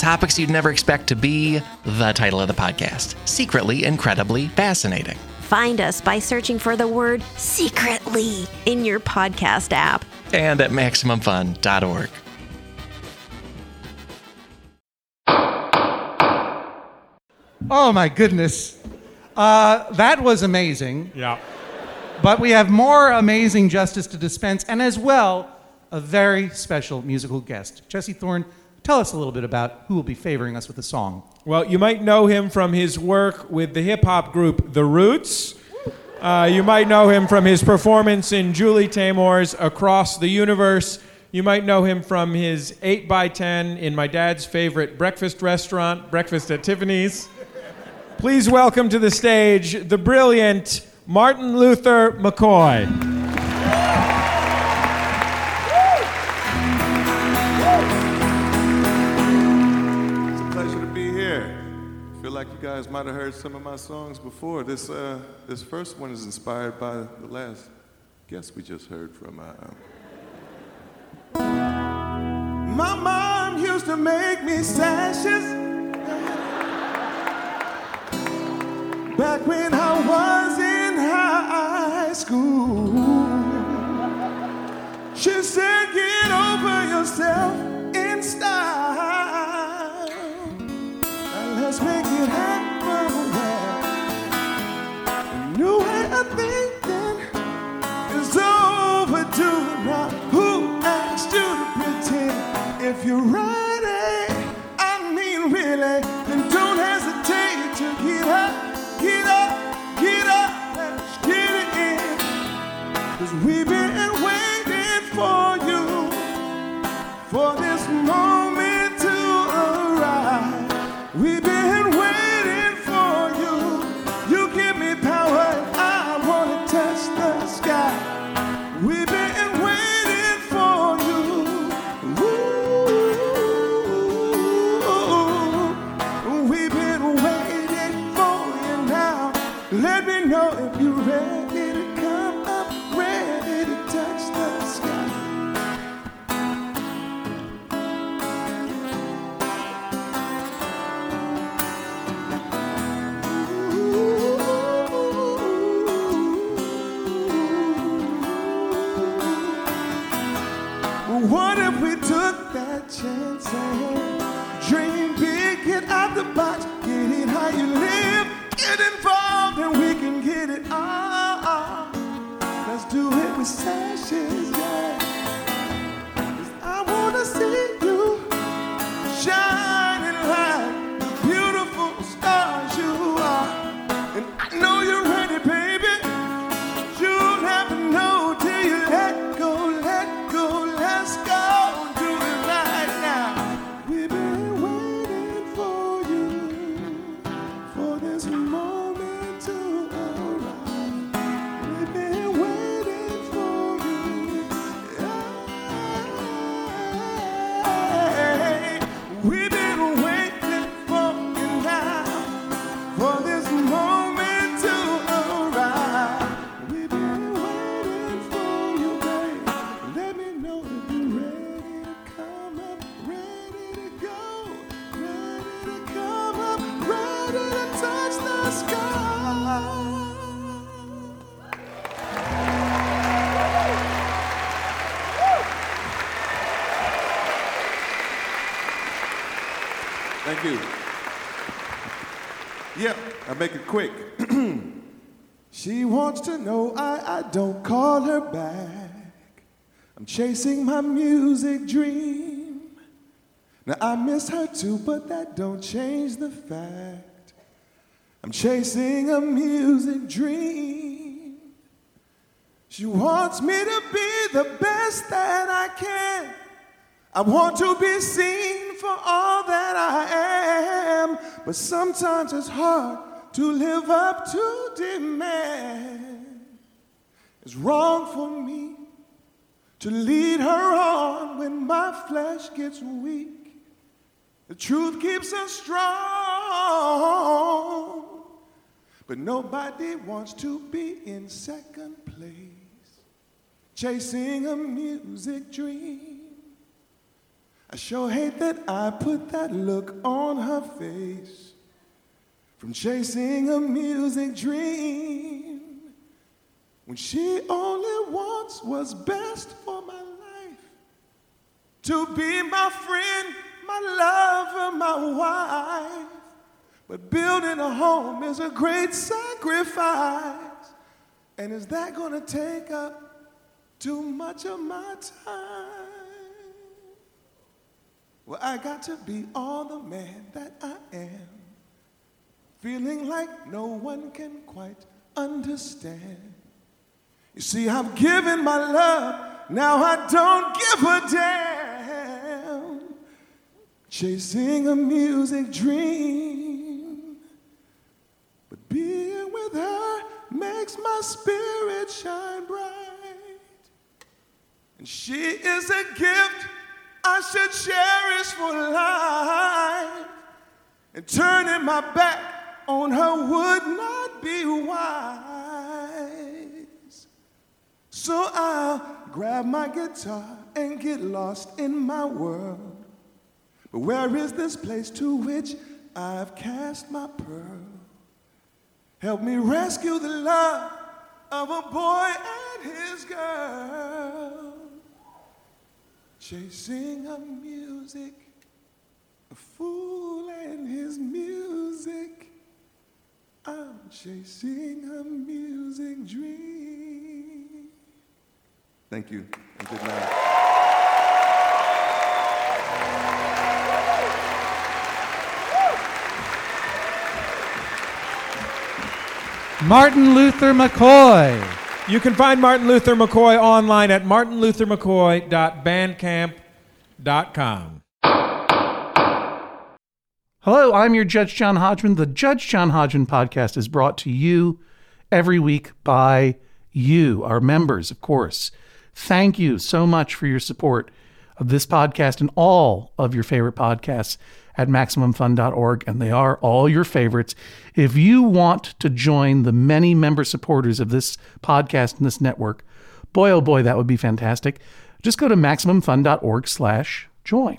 Topics you'd never expect to be the title of the podcast Secretly Incredibly Fascinating. Find us by searching for the word secretly in your podcast app. And at MaximumFun.org. Oh my goodness. Uh, that was amazing. Yeah. But we have more amazing justice to dispense, and as well, a very special musical guest. Jesse Thorn, tell us a little bit about who will be favoring us with a song. Well, you might know him from his work with the hip hop group The Roots. Uh, you might know him from his performance in Julie Taymor's Across the Universe. You might know him from his 8x10 in my dad's favorite breakfast restaurant, Breakfast at Tiffany's. Please welcome to the stage the brilliant Martin Luther McCoy. Guys might have heard some of my songs before. This, uh, this first one is inspired by the last guest we just heard from. Uh, my mom used to make me sashes back when I was in high school. She said, get over yourself in style. Now let's make it happen. Way of thinking is overdue now. Who asked you to pretend? If you're ready, dream big, get out the box, get it how you live, I make it quick. she wants to know I, I don't call her back. I'm chasing my music dream. Now I miss her too, but that don't change the fact. I'm chasing a music dream. She wants me to be the best that I can. I want to be seen for all that I am, but sometimes it's hard to live up to demand. It's wrong for me to lead her on when my flesh gets weak. The truth keeps us strong, but nobody wants to be in second place, chasing a music dream. I sure hate that I put that look on her face from chasing a music dream when she only wants what's best for my life to be my friend, my lover, my wife. But building a home is a great sacrifice. And is that gonna take up too much of my time? Well, I got to be all the man that I am, feeling like no one can quite understand. You see, I've given my love, now I don't give a damn. Chasing a music dream, but being with her makes my spirit shine bright. And she is a gift I should cherish for life. And turning my back on her would not be wise. So I'll grab my guitar and get lost in my world. But where is this place to which I've cast my pearl? Help me rescue the love of a boy and his girl. Chasing a music, a fool and his music. I'm chasing a music dream. Thank you, and good night. Martin Luther McCoy. You can find Martin Luther McCoy online at martinluthermccoy.bandcamp.com. Hello, I'm your Judge John Hodgman. The Judge John Hodgman podcast is brought to you every week by you, our members, of course. Thank you so much for your support of this podcast and all of your favorite podcasts at MaximumFun.org, and they are all your favorites. If you want to join the many member supporters of this podcast and this network, boy, oh boy, that would be fantastic. Just go to MaximumFun.org slash join.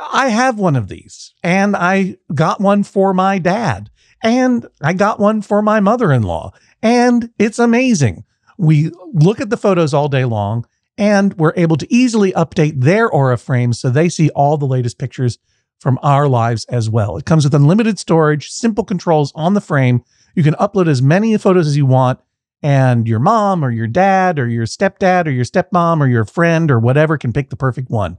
I have one of these and I got one for my dad. And I got one for my mother in law. And it's amazing. We look at the photos all day long and we're able to easily update their aura frames so they see all the latest pictures from our lives as well. It comes with unlimited storage, simple controls on the frame. You can upload as many photos as you want, and your mom or your dad or your stepdad or your stepmom or your friend or whatever can pick the perfect one.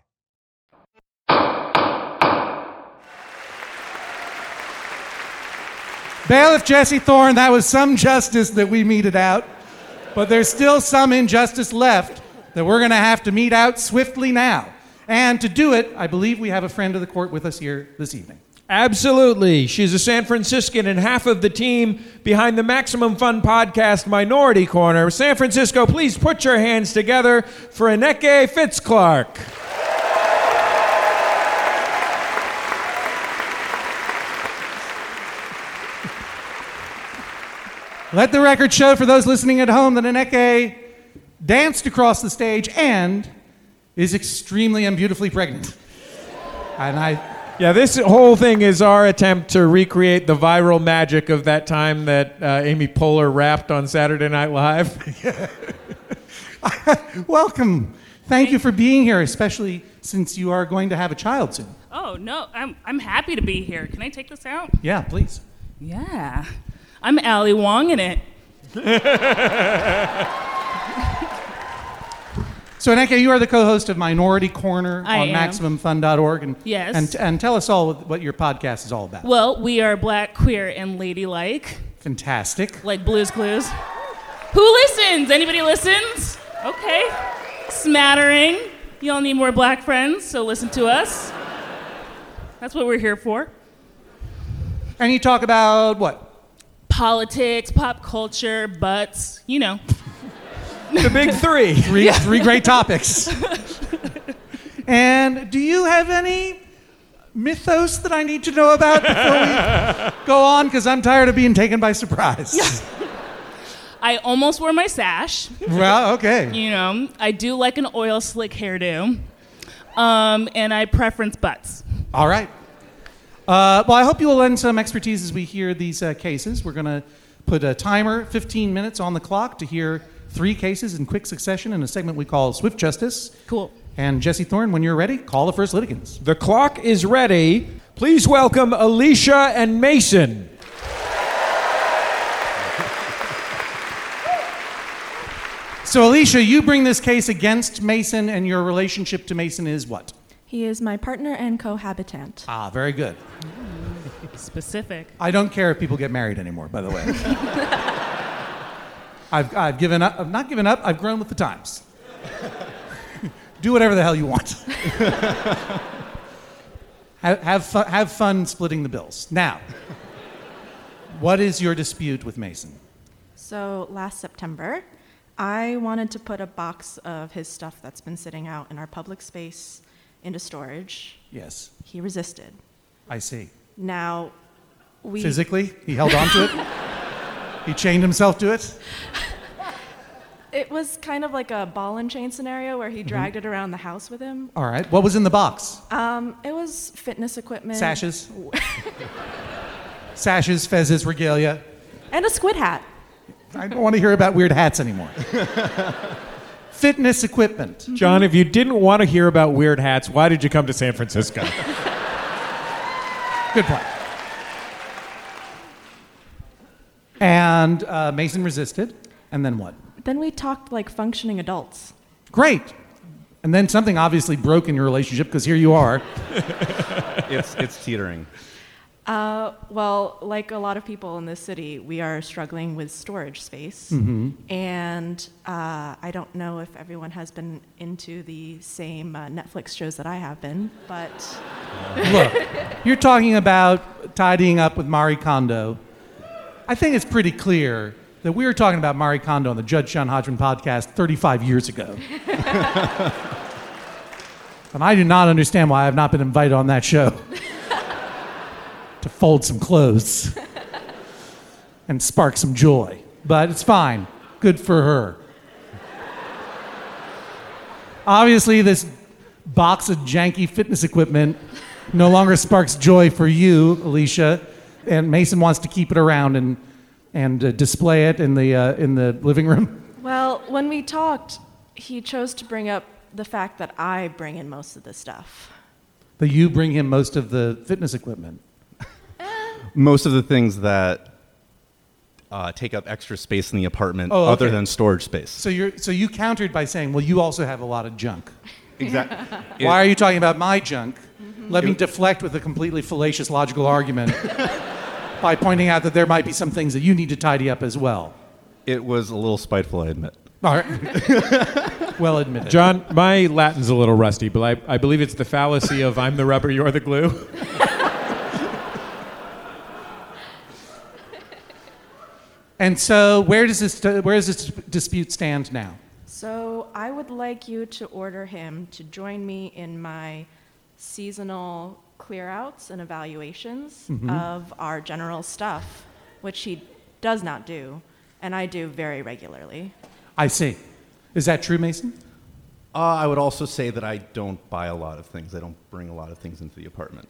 Bailiff Jesse Thorn, that was some justice that we meted out, but there's still some injustice left that we're going to have to mete out swiftly now. And to do it, I believe we have a friend of the court with us here this evening. Absolutely. She's a San Franciscan and half of the team behind the Maximum Fun podcast Minority Korner. San Francisco, please put your hands together for Aneke Fitzclark. Let the record show for those listening at home that Aneke danced across the stage and is extremely and beautifully pregnant. And I, Yeah, this whole thing is our attempt to recreate the viral magic of that time that uh, Amy Poehler rapped on Saturday Night Live. welcome. Thank you for being here, especially since you are going to have a child soon. Oh, no, I'm, I'm happy to be here. Can I take this out? Yeah, please. Yeah. I'm Ali Wong in it. So, Aneke, you are the co-host of Minority Korner I on am. MaximumFun.org, and Yes. and and tell us all what your podcast is all about. Well, we are black, queer, and ladylike, Fantastic. like Blue's Clues. Who listens? Anybody listens? Okay. Smattering. Y'all need more black friends, so listen to us. That's what we're here for. And you talk about what? Politics, pop culture, butts, you know. the big three. Three, three great topics. and do you have any mythos that I need to know about before we go on? Because I'm tired of being taken by surprise. Yeah. I almost wore my sash. well, okay. You know, I do like an oil slick hairdo. Um, and I preference butts. All right. Uh, well, I hope you will lend some expertise as we hear these uh, cases. We're going to put a timer, 15 minutes on the clock, to hear three cases in quick succession in a segment we call Swift Justice. Cool. And Jesse Thorn, when you're ready, call the first litigants. The clock is ready. Please welcome Alicia and Mason. So, Alicia, you bring this case against Mason, and your relationship to Mason is what? He is my partner and cohabitant. Ah, very good. Specific. I don't care if people get married anymore, by the way. I've, I've given up. I've not given up. I've grown with the times. Do whatever the hell you want. have, have, fun, have fun splitting the bills. Now, what is your dispute with Mason? So last September, I wanted to put a box of his stuff that's been sitting out in our public space into storage. Yes, He resisted. I see. Now, we. Physically, he held on to it. he chained himself to it. It was kind of like a ball and chain scenario where Mm-hmm. he dragged it around the house with him. All right. What was in the box? Um, it was fitness equipment. Sashes. Sashes, fezzes, regalia. And a squid hat. I don't want to hear about weird hats anymore. Fitness equipment. John, if you didn't want to hear about weird hats, why did you come to San Francisco? Good point. And uh, Mason resisted. And then what? Then we talked like functioning adults. Great. And then something obviously broke in your relationship because here you are. it's, it's teetering. Uh, well, like a lot of people in this city, we are struggling with storage space. Mhm. And uh, I don't know if everyone has been into the same uh, Netflix shows that I have been, but Look, you're talking about tidying up with Marie Kondo I think it's pretty clear that we were talking about Marie Kondo on the Judge John Hodgman podcast 35 years ago. and I do not understand why I have not been invited on that show to fold some clothes and spark some joy. But it's fine. Good for her. Obviously, this box of janky fitness equipment no longer sparks joy for you, Alicia, and Mason wants to keep it around and and uh, display it in the uh, in the living room. Well, when we talked, he chose to bring up the fact that I bring in most of the stuff. That you bring him most of the fitness equipment. Most of the things that uh, take up extra space in the apartment, Oh, other okay. than storage space. So you're so you countered by saying, "Well, you also have a lot of junk." Exactly. Why are you talking about my junk? Mm-hmm. Let me deflect with a completely fallacious logical argument by pointing out that there might be some things that you need to tidy up as well. It was a little spiteful, I admit. All right. well admitted. John, my Latin's a little rusty, but I, I believe it's the fallacy of I'm the rubber, you're the glue. And so, where does this where does this dispute stand now? So I would like you to order him to join me in my seasonal clearouts and evaluations Mhm. of our general stuff, which he does not do, and I do very regularly. I see. Is that true, Mason? Uh, I would also say that I don't buy a lot of things. I don't bring a lot of things into the apartment.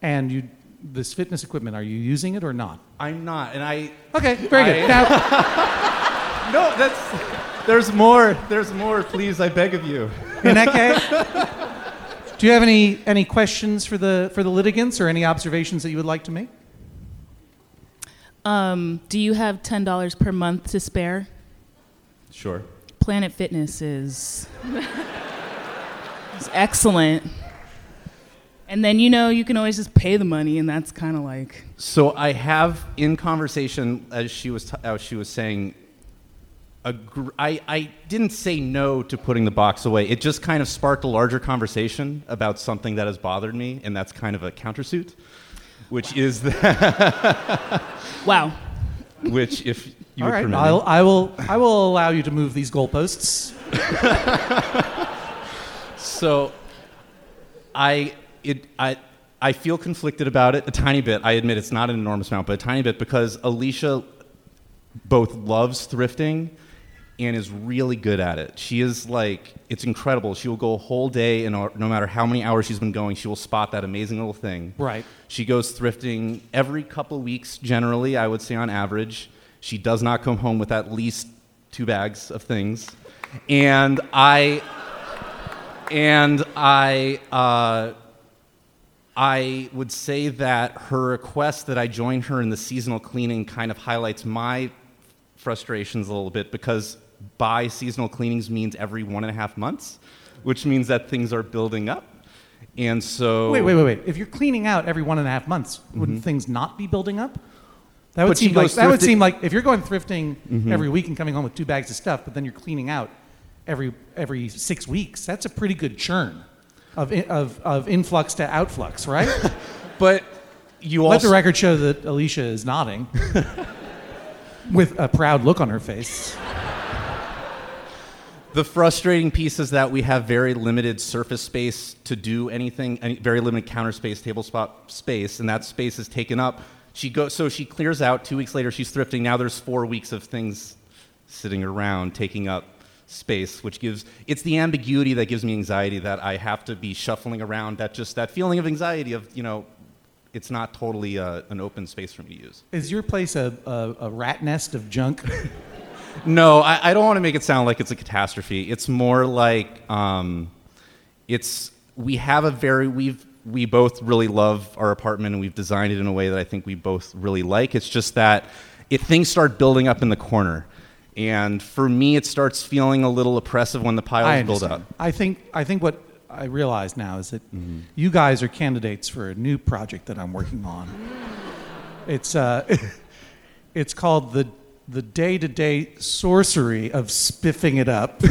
And you, this fitness equipment, are you using it or not? I'm not, and I. Okay, very good. Now, no, that's. There's more. There's more. Please, I beg of you. in that case, do you have any any questions for the for the litigants or any observations that you would like to make? Um, do you have ten dollars per month to spare? Sure. Planet Fitness is, is excellent. And then you know you can always just pay the money, and that's kind of like So I have in conversation as she was t- as she was saying. Agr- I, I didn't say no to putting the box away. It just kind of sparked a larger conversation about something that has bothered me, and that's kind of a countersuit, which is that. wow. Which, if you All would right, permit I'll. I will I will allow you to move these goalposts. So, I it I I feel conflicted about it a tiny bit. I admit it's not an enormous amount, but a tiny bit because Alicia both loves thrifting and is really good at it. She is like it's incredible. She will go a whole day and no matter how many hours she's been going, she will spot that amazing little thing. Right. She goes thrifting every couple weeks generally, I would say on average. She does not come home with at least two bags of things. And I and I, uh, I would say that her request that I join her in the seasonal cleaning kind of highlights my frustrations a little bit because by seasonal cleanings means every one and a half months, which means that things are building up. And so. Wait, wait, wait, wait. If you're cleaning out every one and a half months, wouldn't things not be building up? That would But seem like that would seem like if you're going thrifting Mhm. every week and coming home with two bags of stuff, but then you're cleaning out every every six weeks. That's a pretty good churn of of of influx to outflux, right? but you let also- the record show that Alicia is nodding with a proud look on her face. The frustrating piece is that we have very limited surface space to do anything, any, very limited counter space, table spot space, and that space is taken up. She goes, so she clears out. Two weeks later, she's thrifting. Now there's four weeks of things sitting around, taking up space, which gives it's the ambiguity that gives me anxiety that I have to be shuffling around. That just that feeling of anxiety of you know, it's not totally uh, an open space for me to use. Is your place a, a, a rat nest of junk? No, I, I don't want to make it sound like it's a catastrophe. It's more like um, it's we have a very we've we both really love our apartment and we've designed it in a way that I think we both really like. It's just that it things start building up in the corner, and for me, it starts feeling a little oppressive when the piles build up. I think I think what I realize now is that Mm-hmm. you guys are candidates for a new project that I'm working on. It's uh, it's called the the day to day sorcery of spiffing it up.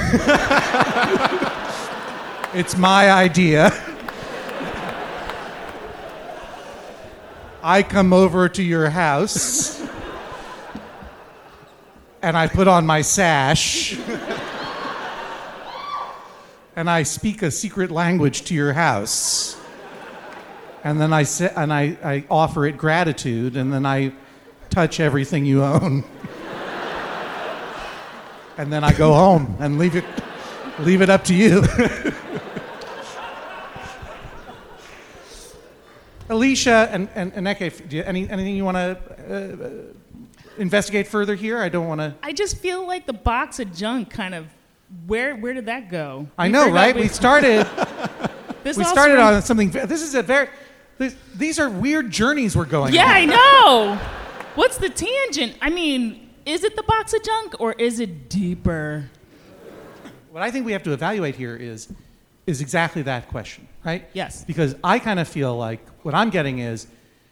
it's my idea. I come over to your house and I put on my sash. and I speak a secret language to your house. And then I sit and I, I offer it gratitude, and then I touch everything you own. and then I go home and leave it leave it up to you. Alicia and, and, and Eke, do you, any, anything you want to uh, investigate further here? I don't want to. I just feel like the box of junk kind of. Where where did that go? I know, right? We started. This we started on something. This is a very. This, these are weird journeys we're going Yeah, on. I know. What's the tangent? I mean, is it the box of junk or is it deeper? What I think we have to evaluate here is, is exactly that question, right? Yes. Because I kind of feel like what I'm getting is,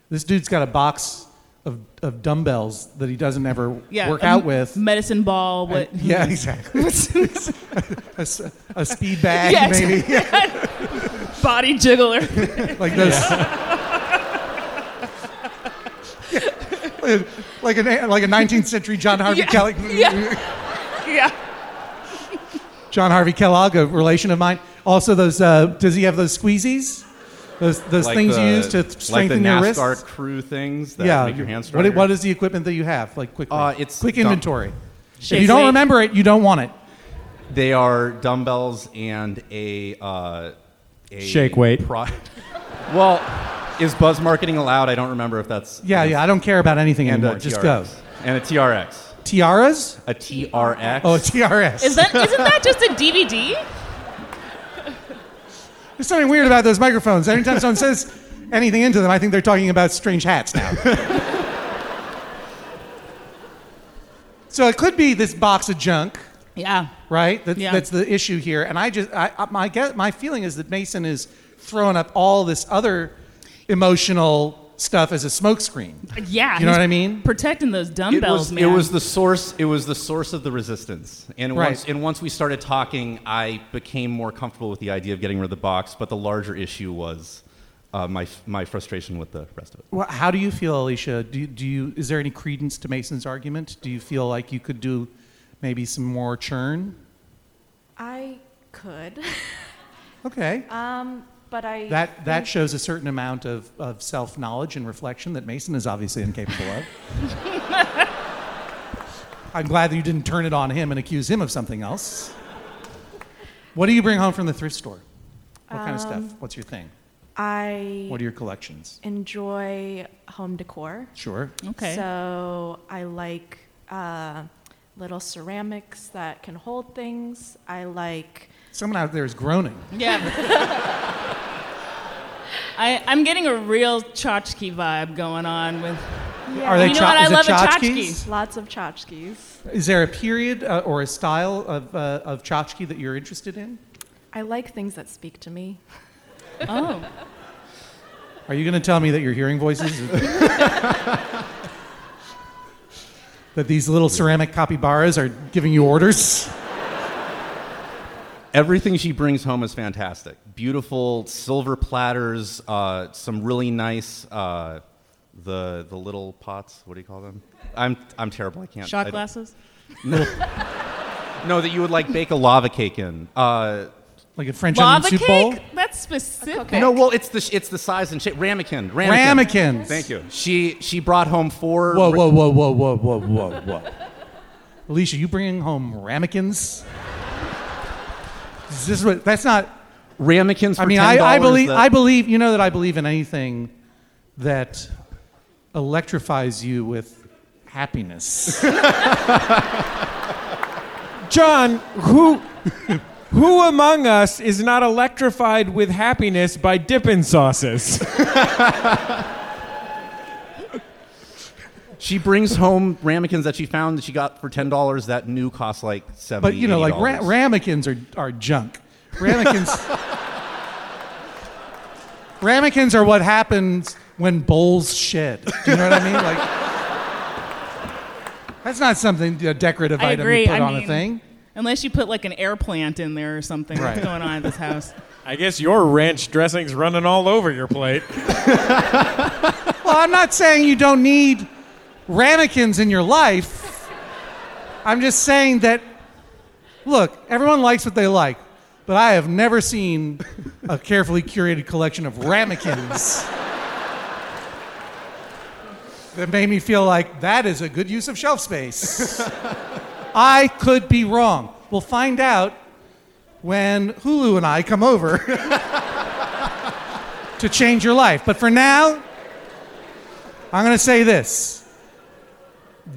this dude's got a box of, of dumbbells that he doesn't ever Yeah, work a out with. medicine ball. What? And- yeah, exactly. A speed bag, maybe. Body jiggler. like those. like a like a 19th century John Harvey Yeah, Kellogg. yeah. yeah. John Harvey Kellogg, a relation of mine. Also, those uh, does he have those squeezies? Those those Like things the- you use to like the strengthen your wrists. NASCAR crew things that yeah. make your hands what, what is the equipment that you have? Like quickly. Uh, it's quick dumb- inventory. if you don't remember it, you don't want it. They are dumbbells and a, uh, a Shake weight. Pro- well, is buzz marketing allowed? I don't remember if that's. Yeah, yeah. I don't care about anything and anymore. A Just TRX. go. And a TRX. Tiaras? A TRX. Oh, a TRS. Is that isn't that just a DVD? There's something weird about those microphones. Anytime someone says anything into them, I think they're talking about strange hats now. so it could be this box of junk, Yeah. right? That, Yeah. That's the issue here. And I just, I, my guess, my feeling is that Mason is throwing up all this other emotional stuff as a smokescreen. Yeah. You know what I mean? Protecting those It dumbbells, was, man. it was the source. It was the source of the resistance, and Right. once and once we started talking, I became more comfortable with the idea of getting rid of the box. But the larger issue was uh, my my frustration with the rest of it. Well, how do you feel, Alicia? Do, do you, is there any credence to Mason's argument? Do you feel like you could do maybe some more churn? I could. Okay. Um, but I. That, that shows a certain amount of, of self knowledge and reflection that Mason is obviously incapable of. I'm glad that you didn't turn it on him and accuse him of something else. What do you bring home from the thrift store? What kind of stuff? Um, What's your thing? I. What are your collections? Enjoy home decor. Sure. Okay. So I like uh, little ceramics that can hold things. I like. Someone out there is groaning. Yeah. I, I'm getting a real tchotchke vibe going on with. Are they you know cho- what? I is it love a tchotchkes? tchotchke. Lots of tchotchkes. Is there a period uh, or a style of, uh, of tchotchke that you're interested in? I like things that speak to me. Oh. Are you going to tell me that you're hearing voices? that these little ceramic capybaras are giving you orders? Everything she brings home is fantastic. Beautiful silver platters, uh, some really nice uh, the the little pots. What do you call them? I'm I'm terrible. I can't. Shot I glasses? No, no, that you would like bake a lava cake in. Uh, like a French Lava cake? That's specific. No, well, it's the it's the size and shape. Ramekin. Ramekin. Ramekins. Thank you. She she brought home four. Whoa, whoa, whoa, whoa, whoa, whoa, whoa, whoa. Alicia, you bringing home ramekins? Is this what? That's not. Ramekins. I mean, I, I $10 believe. that- I believe. You know that I believe in anything that electrifies you with happiness. John, who who among us is not electrified with happiness by dipping sauces? She brings home ramekins that she found that she got for ten dollars. That new costs like seventy. But you know, like ra- ramekins are, are junk. Ramekins. ramekins are what happens when bowls shed. Do you know what I mean? Like, that's not something a decorative I item agree. you put I on mean, a thing. Unless you put like an air plant in there or something. Right. What's going on at this house? I guess your ranch dressing's running all over your plate. Well, I'm not saying you don't need ramekins in your life. I'm just saying that, look, everyone likes what they like, but I have never seen a carefully curated collection of ramekins that made me feel like that is a good use of shelf space. I could be wrong. We'll find out when Hulu and I come over to change your life. But for now, I'm going to say this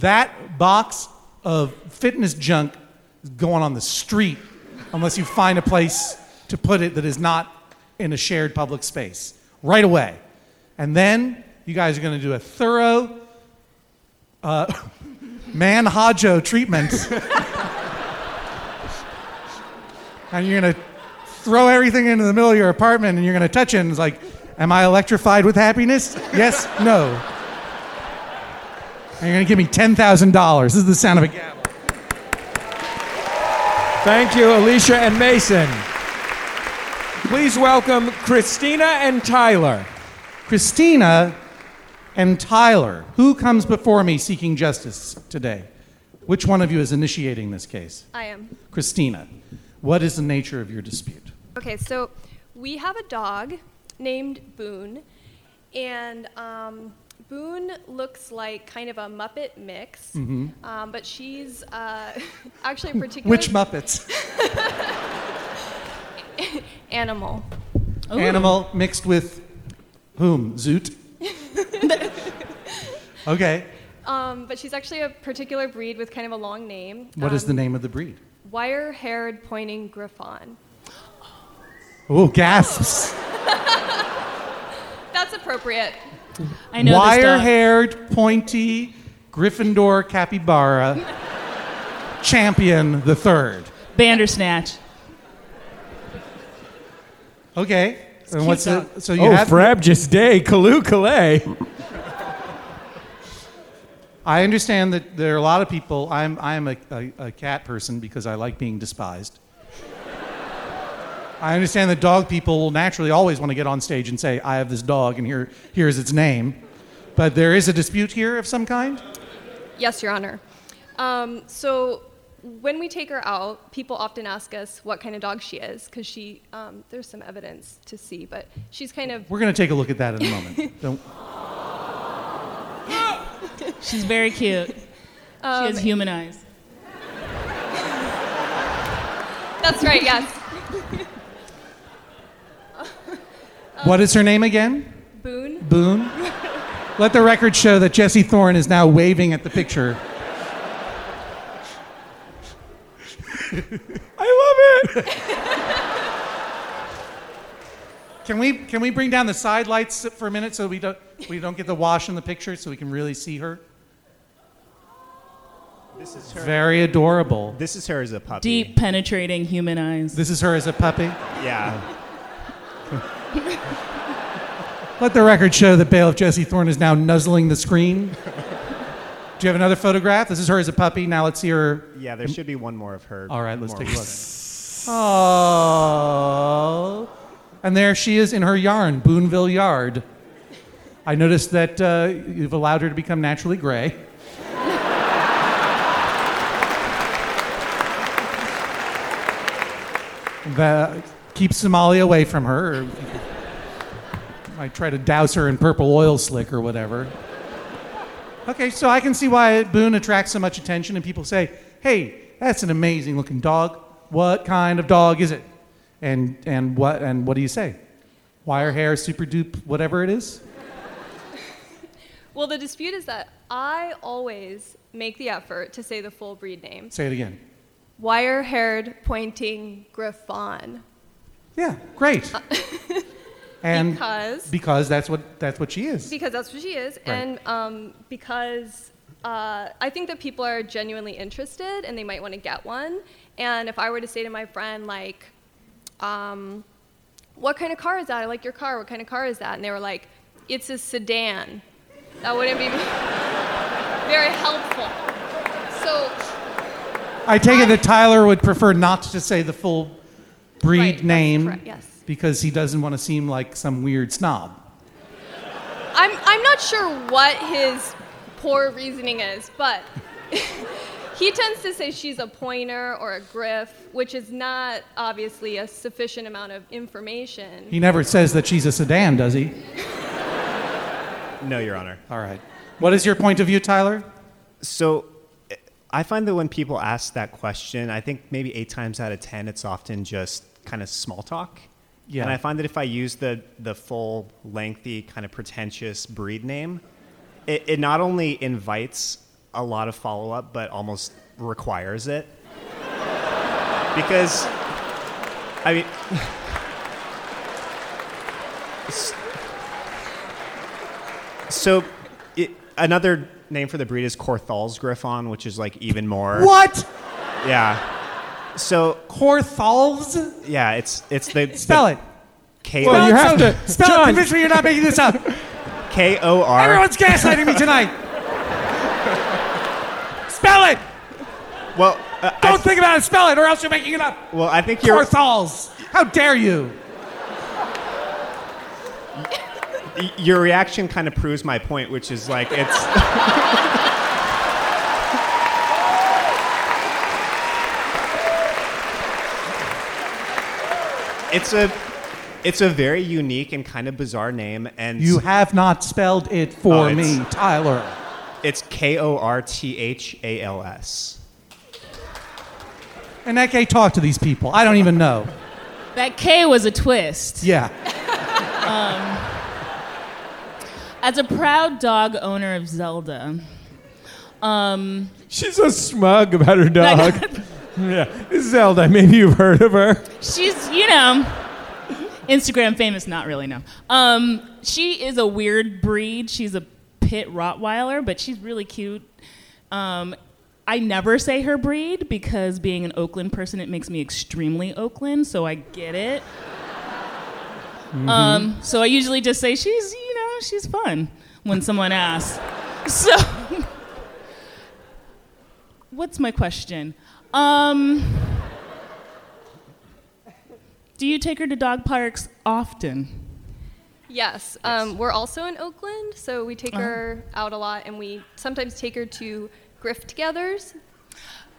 that box of fitness junk is going on the street unless you find a place to put it that is not in a shared public space right away. And then you guys are going to do a thorough uh, man Hajo treatment. and you're going to throw everything into the middle of your apartment and you're going to touch it and it's like, am I electrified with happiness? Yes, no. And you're going to give me $10,000. This is the sound of a gavel. Thank you, Alicia and Mason. Please welcome Christina and Tyler. Christina and Tyler. Who comes before me seeking justice today? Which one of you is initiating this case? I am. Christina. What is the nature of your dispute? Okay, so we have a dog named Boone, and um, Boone looks like kind of a Muppet mix, Mhm. um, but she's uh, actually a particular Which Muppets? animal. Animal mixed with whom? Zoot? Okay. Um, but she's actually a particular breed with kind of a long name. What is um, the name of the breed? Wire-haired pointing griffon. Oh, gasps. That's appropriate. I know. Wire-haired, pointy, Gryffindor capybara, champion the third. Bandersnatch. Okay. And what's cute the, so you oh, have Frabjous Day, Callooh Callay. I understand that there are a lot of people. I'm, I'm a, a, a cat person because I like being despised. I understand that dog people will naturally always want to get on stage and say, I have this dog and here, here's its name. But there is a dispute here of some kind? Yes, Your Honor. Um, so when we take her out, people often ask us what kind of dog she is because she um, there's some evidence to see, but she's kind of We're going to take a look at that in a moment. Don't, She's very cute. she Um, has human eyes. that's right. Yes. What is her name again? Boone. Boone? Let the record show that Jesse Thorn is now waving at the picture. I love it. Can we can we bring down the side lights for a minute so we don't we don't get the wash in the picture so we can really see her? This is her. Very adorable. This is her as a puppy. Deep, penetrating human eyes. This is her as a puppy. Yeah. Let the record show that bailiff Jesse Thorn is now nuzzling the screen. Do you have another photograph? This is her as a puppy. Now let's see her. Yeah, there should be one more of her. All right, let's take a look. Oh. And there she is in her yarn, Boonville Yard. I noticed that uh, you've allowed her to become naturally gray. that keeps Somali away from her. Might try to douse her in purple oil slick or whatever. Okay, so I can see why Boone attracts so much attention, and people say, "Hey, that's an amazing looking dog. What kind of dog is it?" And and what and what do you say? Wire hair, super dupe, whatever it is. Well, the dispute is that I always make the effort to say the full breed name. Say it again. Wire-haired pointing griffon. Yeah, great. Uh, And Because- because that's what that's what she is. Because that's what she is, Right. and um, because uh, I think that people are genuinely interested and they might want to get one. And if I were to say to my friend, like, um, what kind of car is that? I like your car. What kind of car is that? And they were like, it's a sedan. That wouldn't be very helpful. So I take it that Tyler would prefer not to say the full breed name correct, yes. Because he doesn't want to seem like some weird snob. I'm, I'm not sure what his poor reasoning is, but he tends to say she's a pointer or a griff, which is not obviously a sufficient amount of information. He never says that she's a sedan, does he? No, Your Honor. All right. What is your point of view, Tyler? So I find that when people ask that question, I think maybe eight times out of 10, it's often just kind of small talk. Yeah. And I find that if I use the, the full, lengthy, kind of pretentious breed name, it, it not only invites a lot of follow up, but almost requires it. because, I mean, so it, another name for the breed is Korthals Griffon, which is like even more. What? Yeah. So Korthals? Yeah, it's it's the Spell it. K. Well, you have to spell it. Convince me you're not making this up. K O R. Everyone's gaslighting me tonight. Spell it. Well, uh, Don't think about it. Spell it, or else you're making it up. well, I think you're. Korthals. How dare you? y- Your reaction kind of proves my point, which is like it's. it's a, it's a very unique and kind of bizarre name, and You have not spelled it for Oh, it's- me, Tyler. It's K O R T H A L S. And that gay talk to these people. I don't even know. That K was a twist. Yeah. Um, as a proud dog owner of Zelda, um, She's so smug about her dog. yeah, Zelda. Maybe you've heard of her. she's, you know, Instagram famous, not really, no. Um, she is a weird breed. She's a pit Rottweiler, but she's really cute. Um, I never say her breed because being an Oakland person, it makes me extremely Oakland, so I get it. Um, so I usually just say she's, you know, she's fun when someone asks. So, what's my question? Um, do you take her to dog parks often? Yes, um, we're also in Oakland, so we take Uh-huh. her out a lot, and we sometimes take her to grift-togethers.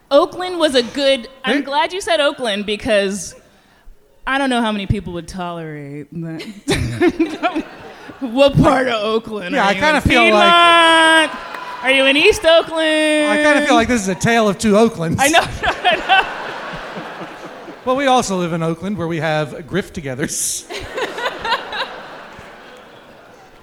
Oakland was a good. I'm glad you said Oakland because I don't know how many people would tolerate that. what part of Oakland? Yeah, are I you kinda feel like- Piedmont? Are you in East Oakland? I kind of feel like this is a tale of two Oaklands. I know. Well, we also live in Oakland where we have grift togethers.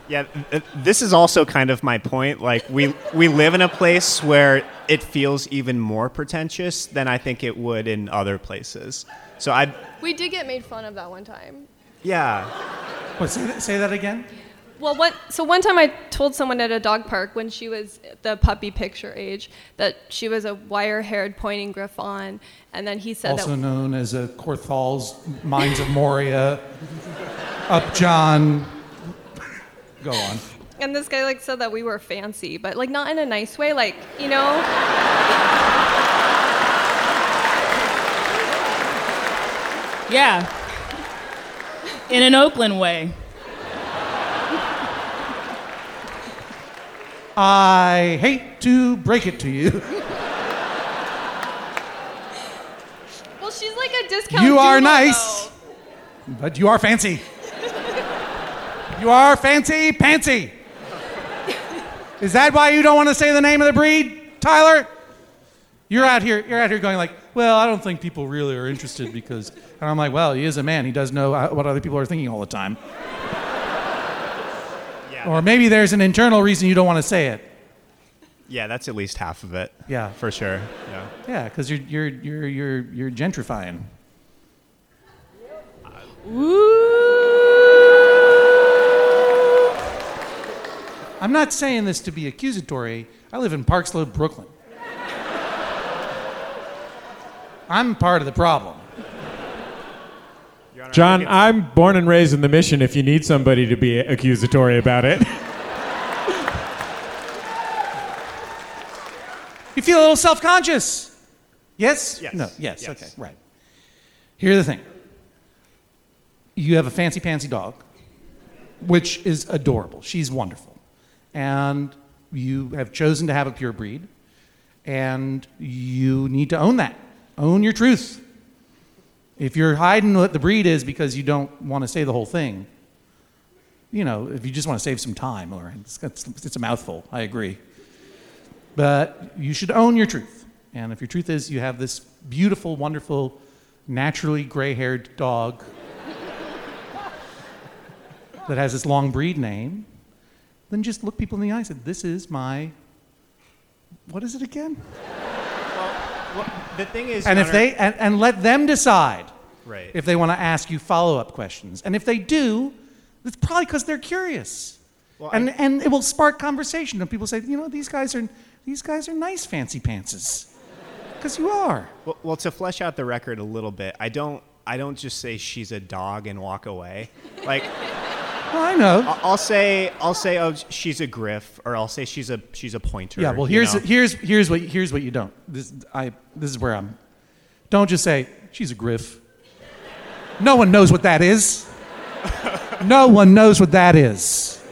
Yeah, th- this is also kind of my point. Like we we live in a place where it feels even more pretentious than I think it would in other places. So I We did get made fun of that one time. yeah. What, say, that, say that again? Well, one, so one time I told someone at a dog park when she was the puppy picture age that she was a wire-haired pointing griffon, and then he said also that known as a Korthals Mines of Moria, Upjohn. Go on. And this guy like said that we were fancy, but like not in a nice way, like you know. Yeah. In an Oakland way. I hate to break it to you. Well, she's like a discount. You are nice, but you are fancy. You are fancy pantsy. Is that why you don't want to say the name of the breed, Tyler? You're out here. You're out here going like, well, I don't think people really are interested because, and I'm like, well, he is a man. He does know uh, what other people are thinking all the time. Or maybe there's an internal reason you don't want to say it. Yeah, that's at least half of it. Yeah. For sure. Yeah. Yeah, because you're you're you're you're you're gentrifying. I'm not saying this to be accusatory. I live in Park Slope, Brooklyn. I'm part of the problem. John, I'm born and raised in the mission if you need somebody to be accusatory about it. You feel a little self-conscious. Yes? Yes. No. Yes. Yes. Okay. Right. Here's the thing. You have a fancy pantsy dog, which is adorable. She's wonderful. And you have chosen to have a pure breed. And you need to own that. Own your truth. If you're hiding what the breed is because you don't want to say the whole thing, you know, if you just want to save some time, or it's, it's, a mouthful, I agree. But you should own your truth. And if your truth is you have this beautiful, wonderful, naturally gray haired dog that has this long breed name, then just look people in the eye and say, This is my. What is it again? Well, the thing is, and if Hunter- they and, and let them decide Right. if they want to ask you follow-up questions and if they do it's probably because they're curious Well, and I- and it will spark conversation and people say you know these guys are these guys are nice fancy pantses because you are Well, well, to flesh out the record a little bit, I don't. I don't just say she's a dog and walk away. Like, I know. I- I'll say, I'll say, oh, she's a griff, or I'll say she's a she's a pointer. yeah well you here's know? here's here's what here's what you don't this i this is where i'm don't just say she's a griff no one knows what that is no one knows what that is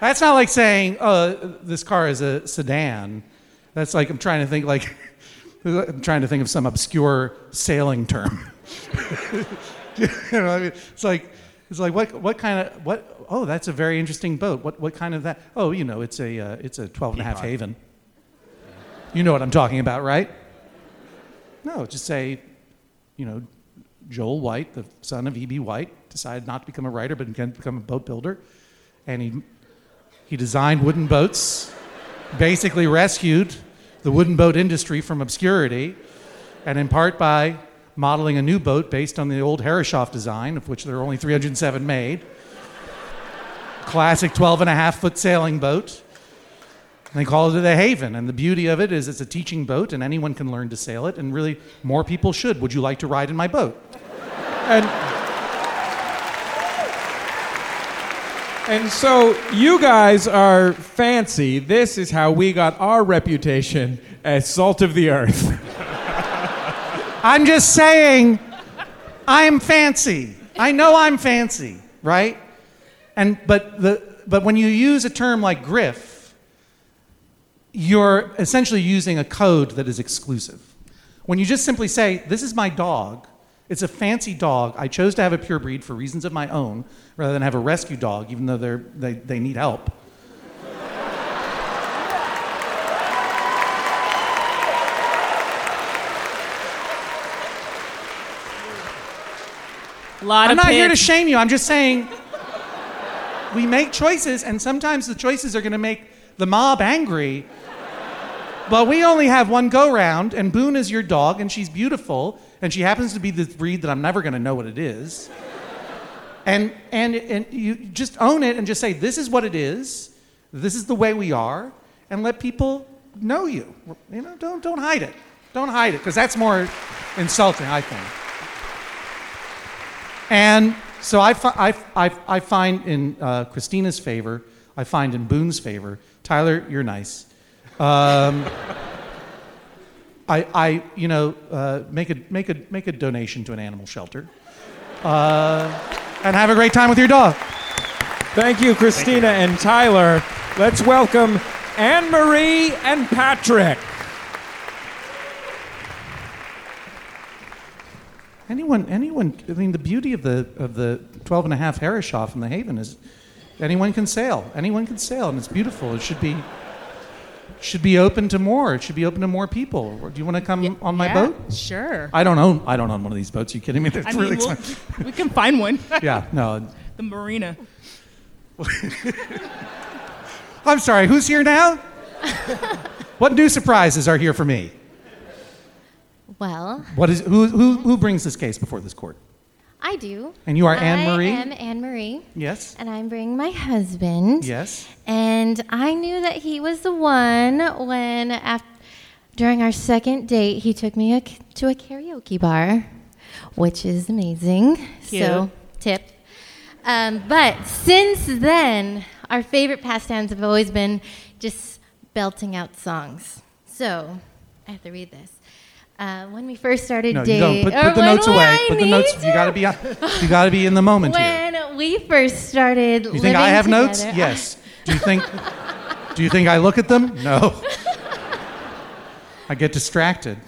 that's not like saying uh, this car is a sedan that's like i'm trying to think like i'm trying to think of some obscure sailing term you know what i mean it's like it's like what what kind of what oh that's a very interesting boat. What what kind of that? Oh you know it's a uh, it's a 12 and a half haven. You know what i'm talking about right? No just say you know joel white the son of eb white decided not to become a writer but become a boat builder. And he he designed wooden boats basically rescued the wooden boat industry from obscurity and in part by modeling a new boat based on the old Herreshoff design, of which there are only 307 made. Classic 12 and a half foot sailing boat. They call it the Haven. And the beauty of it is it's a teaching boat and anyone can learn to sail it. And really, more people should. Would you like to ride in my boat? And And so you guys are fancy. This is how we got our reputation as salt of the earth. I'm just saying, I'm fancy. I know I'm fancy, right? And but the but when you use a term like griff, you're essentially using a code that is exclusive. When you just simply say, "This is my dog," it's a fancy dog. I chose to have a pure breed for reasons of my own, rather than have a rescue dog, even though they're, they they need help. Lot I'm not here to shame you. I'm just saying we make choices, and sometimes the choices are going to make the mob angry. But we only have one go round, and Boone is your dog, and she's beautiful, and she happens to be the breed that I'm never going to know what it is. And, and, and you just own it and just say, this is what it is, this is the way we are, and let people know you. You know, don't, don't hide it. Don't hide it, because that's more insulting, I think. And so I, fi- I, I, I find in uh, Christina's favor, I find in Boone's favor. Tyler, you're nice. Um, I, I, you know, uh, make, a, make, a, make a donation to an animal shelter. Uh, and have a great time with your dog. Thank you, Christina and Tyler. Let's welcome Anne Marie and Patrick. Anyone, anyone, I mean, the beauty of the, of the 12 and a half Herreshoff in the Haven is anyone can sail. Anyone can sail, and it's beautiful. It should be, should be open to more. It should be open to more people. Do you want to come on my yeah, boat? Sure. I don't own, I don't own one of these boats. Are you kidding me? They're I mean, really we'll- we can find one. Yeah, no. the marina. I'm sorry, who's here now? what new surprises are here for me? Well, What is, who, who, who brings this case before this court? I do. And you are Anne Marie? I am Anne Marie. Yes. And I'm bringing my husband. Yes. And I knew that he was the one when, af- during our second date, he took me a, to a karaoke bar, which is amazing. So, tip. Um, but since then, our favorite pastimes have always been just belting out songs. So, I have to read this. Uh, when we first started No, dating. Put, put the when notes away. I Put the notes. You gotta be. You gotta be in the moment here. when we first started living together. You think I have living notes? together- Yes. Do you think? do you think I look at them? No. I get distracted.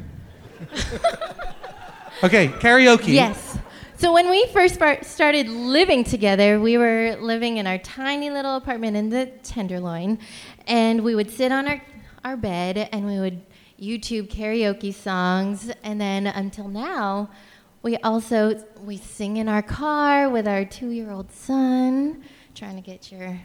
okay, karaoke. Yes. So when we first par- started living together, we were living in our tiny little apartment in the Tenderloin, and we would sit on our our bed and we would YouTube karaoke songs, and then until now, we also we sing in our car with our two-year-old son, trying to get your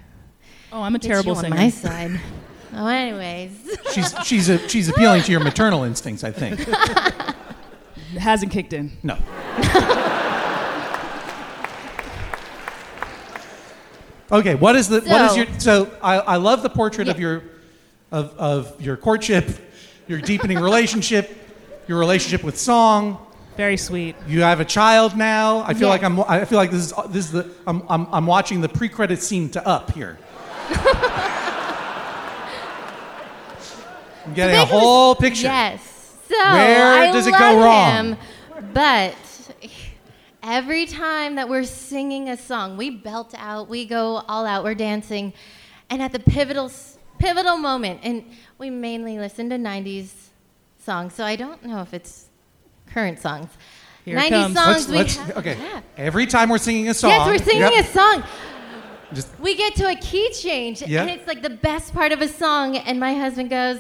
Oh, I'm a terrible singer. on my side. Oh, anyways. She's she's a, she's appealing to your maternal instincts, I think. It hasn't kicked in. No. Okay, what is the what is your so I, I love the portrait of your of, of your courtship, your deepening relationship, your relationship with song. Very sweet. You have a child now. I feel like I'm I feel like this is this is the I'm I'm, I'm watching the pre-credit scene to Up here. I'm getting a whole picture. Yes. So Where I does it go wrong? Him, but every time that we're singing a song, we belt out, we go all out, we're dancing, and at the pivotal pivotal moment, and we mainly listen to '90s songs, so I don't know if it's current songs. Here 90s comes. songs. Let's, we let's, have- okay. yeah. Every time we're singing a song. Yes, we're singing Yep. a song. Just- we get to a key change, Yeah. and it's like the best part of a song, and my husband goes,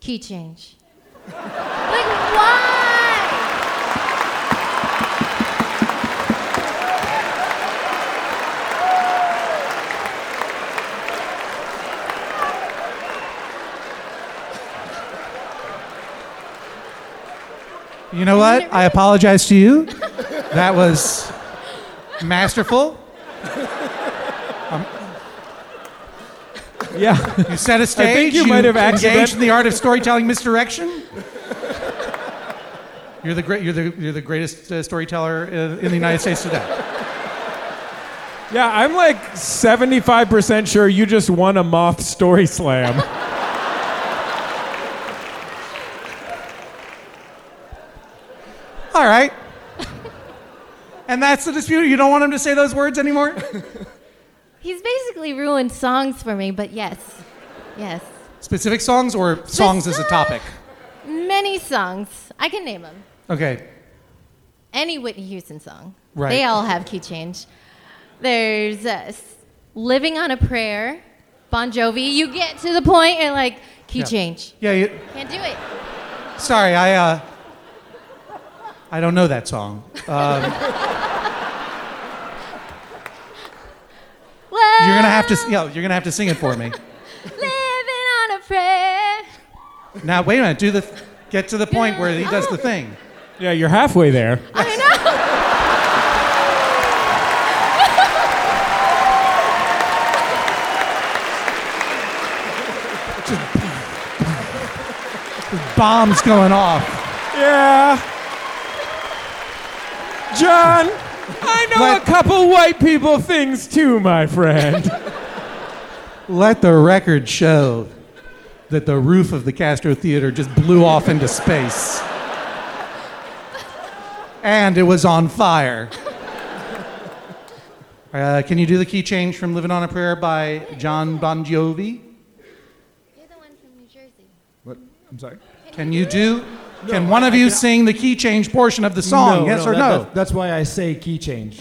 "Key change." like why? You know what? I apologize to you. That was masterful. Um, Yeah. you set a stage. I think you might have engaged in the art of storytelling misdirection. You're the great. You're the you're the greatest uh, storyteller in, in the United States today. Yeah, I'm like 75% sure you just won a moth story slam. All right. And that's the dispute. You don't want him to say those words anymore. He's basically ruined songs for me, but yes, yes, Specific songs or songs as a topic. many songs. I can name them. Okay. Any Whitney Houston song. Right. They all have key change. There's uh, "Living on a Prayer," Bon Jovi. You get to the point and like key Yeah. change. Yeah. You, Can't do it. sorry, I uh, I don't know that song. Um, you're gonna have to. s- Yeah, you're gonna have to sing it for me. Living on a prayer. Now, wait a minute. Do the. Get to the point where he does the thing. Yeah, you're halfway there. I know. Bombs going off. Yeah. John, I know a couple white people things too, my friend. Let the record show that the roof of the Castro Theater just blew off into space. And it was on fire. Uh, can you do the key change from Living on a Prayer by Jon Bon Jovi? You're the one from New Jersey. What? I'm sorry. Can you do? No, can one of you can- sing the key change portion of the song? yes or that- no? that- that's why I say key change.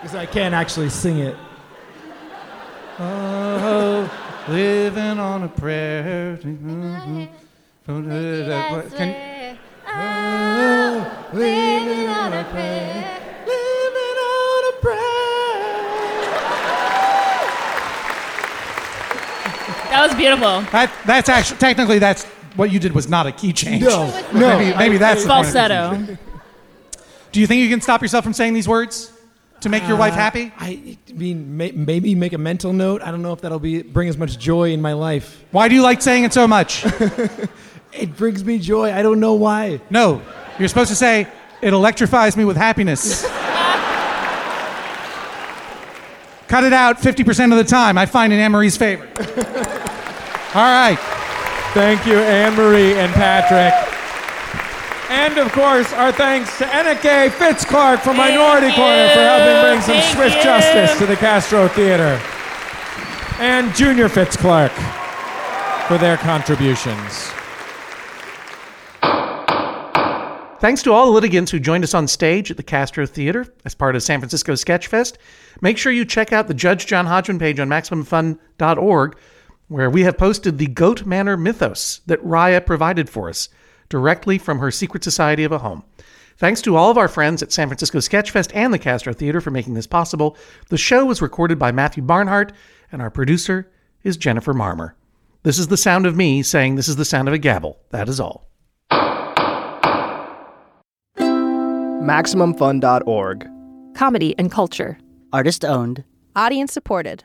Because I can't actually sing it. Oh, living on a prayer. Can, Oh, living on a prayer. Living on a That was beautiful. that, that's actually technically that's what you did was not a key change. No, no, Maybe, maybe that's the point of Falsetto. confusion. Do you think you can stop yourself from saying these words to make your wife Uh, happy? I mean, may, maybe make a mental note. I don't know if that'll be bring as much joy in my life. Why do you like saying it so much? It brings me joy. I don't know why. no, you're supposed to say it electrifies me with happiness. Cut it out 50% of the time. I find in Anne Marie's favor. All right. Thank you, Anne Marie and Patrick. And of course, our thanks to Enrique Fitz Clark from Minority Korner for helping bring some Thank swift you. justice to the Castro Theater. And Junior Fitz Clark for their contributions. Thanks to all the litigants who joined us on stage at the Castro Theater as part of San Francisco Sketchfest. Make sure you check out the Judge John Hodgman page on MaximumFun.org, where we have posted the Goat Manor mythos that Raya provided for us directly from her secret society of a home. Thanks to all of our friends at San Francisco Sketchfest and the Castro Theater for making this possible. The show was recorded by Matthew Barnhart, and our producer is Jennifer Marmor. This is the sound of me saying this is the sound of a gavel. That is all. MaximumFun.org. Comedy and culture. Artist owned. Audience supported.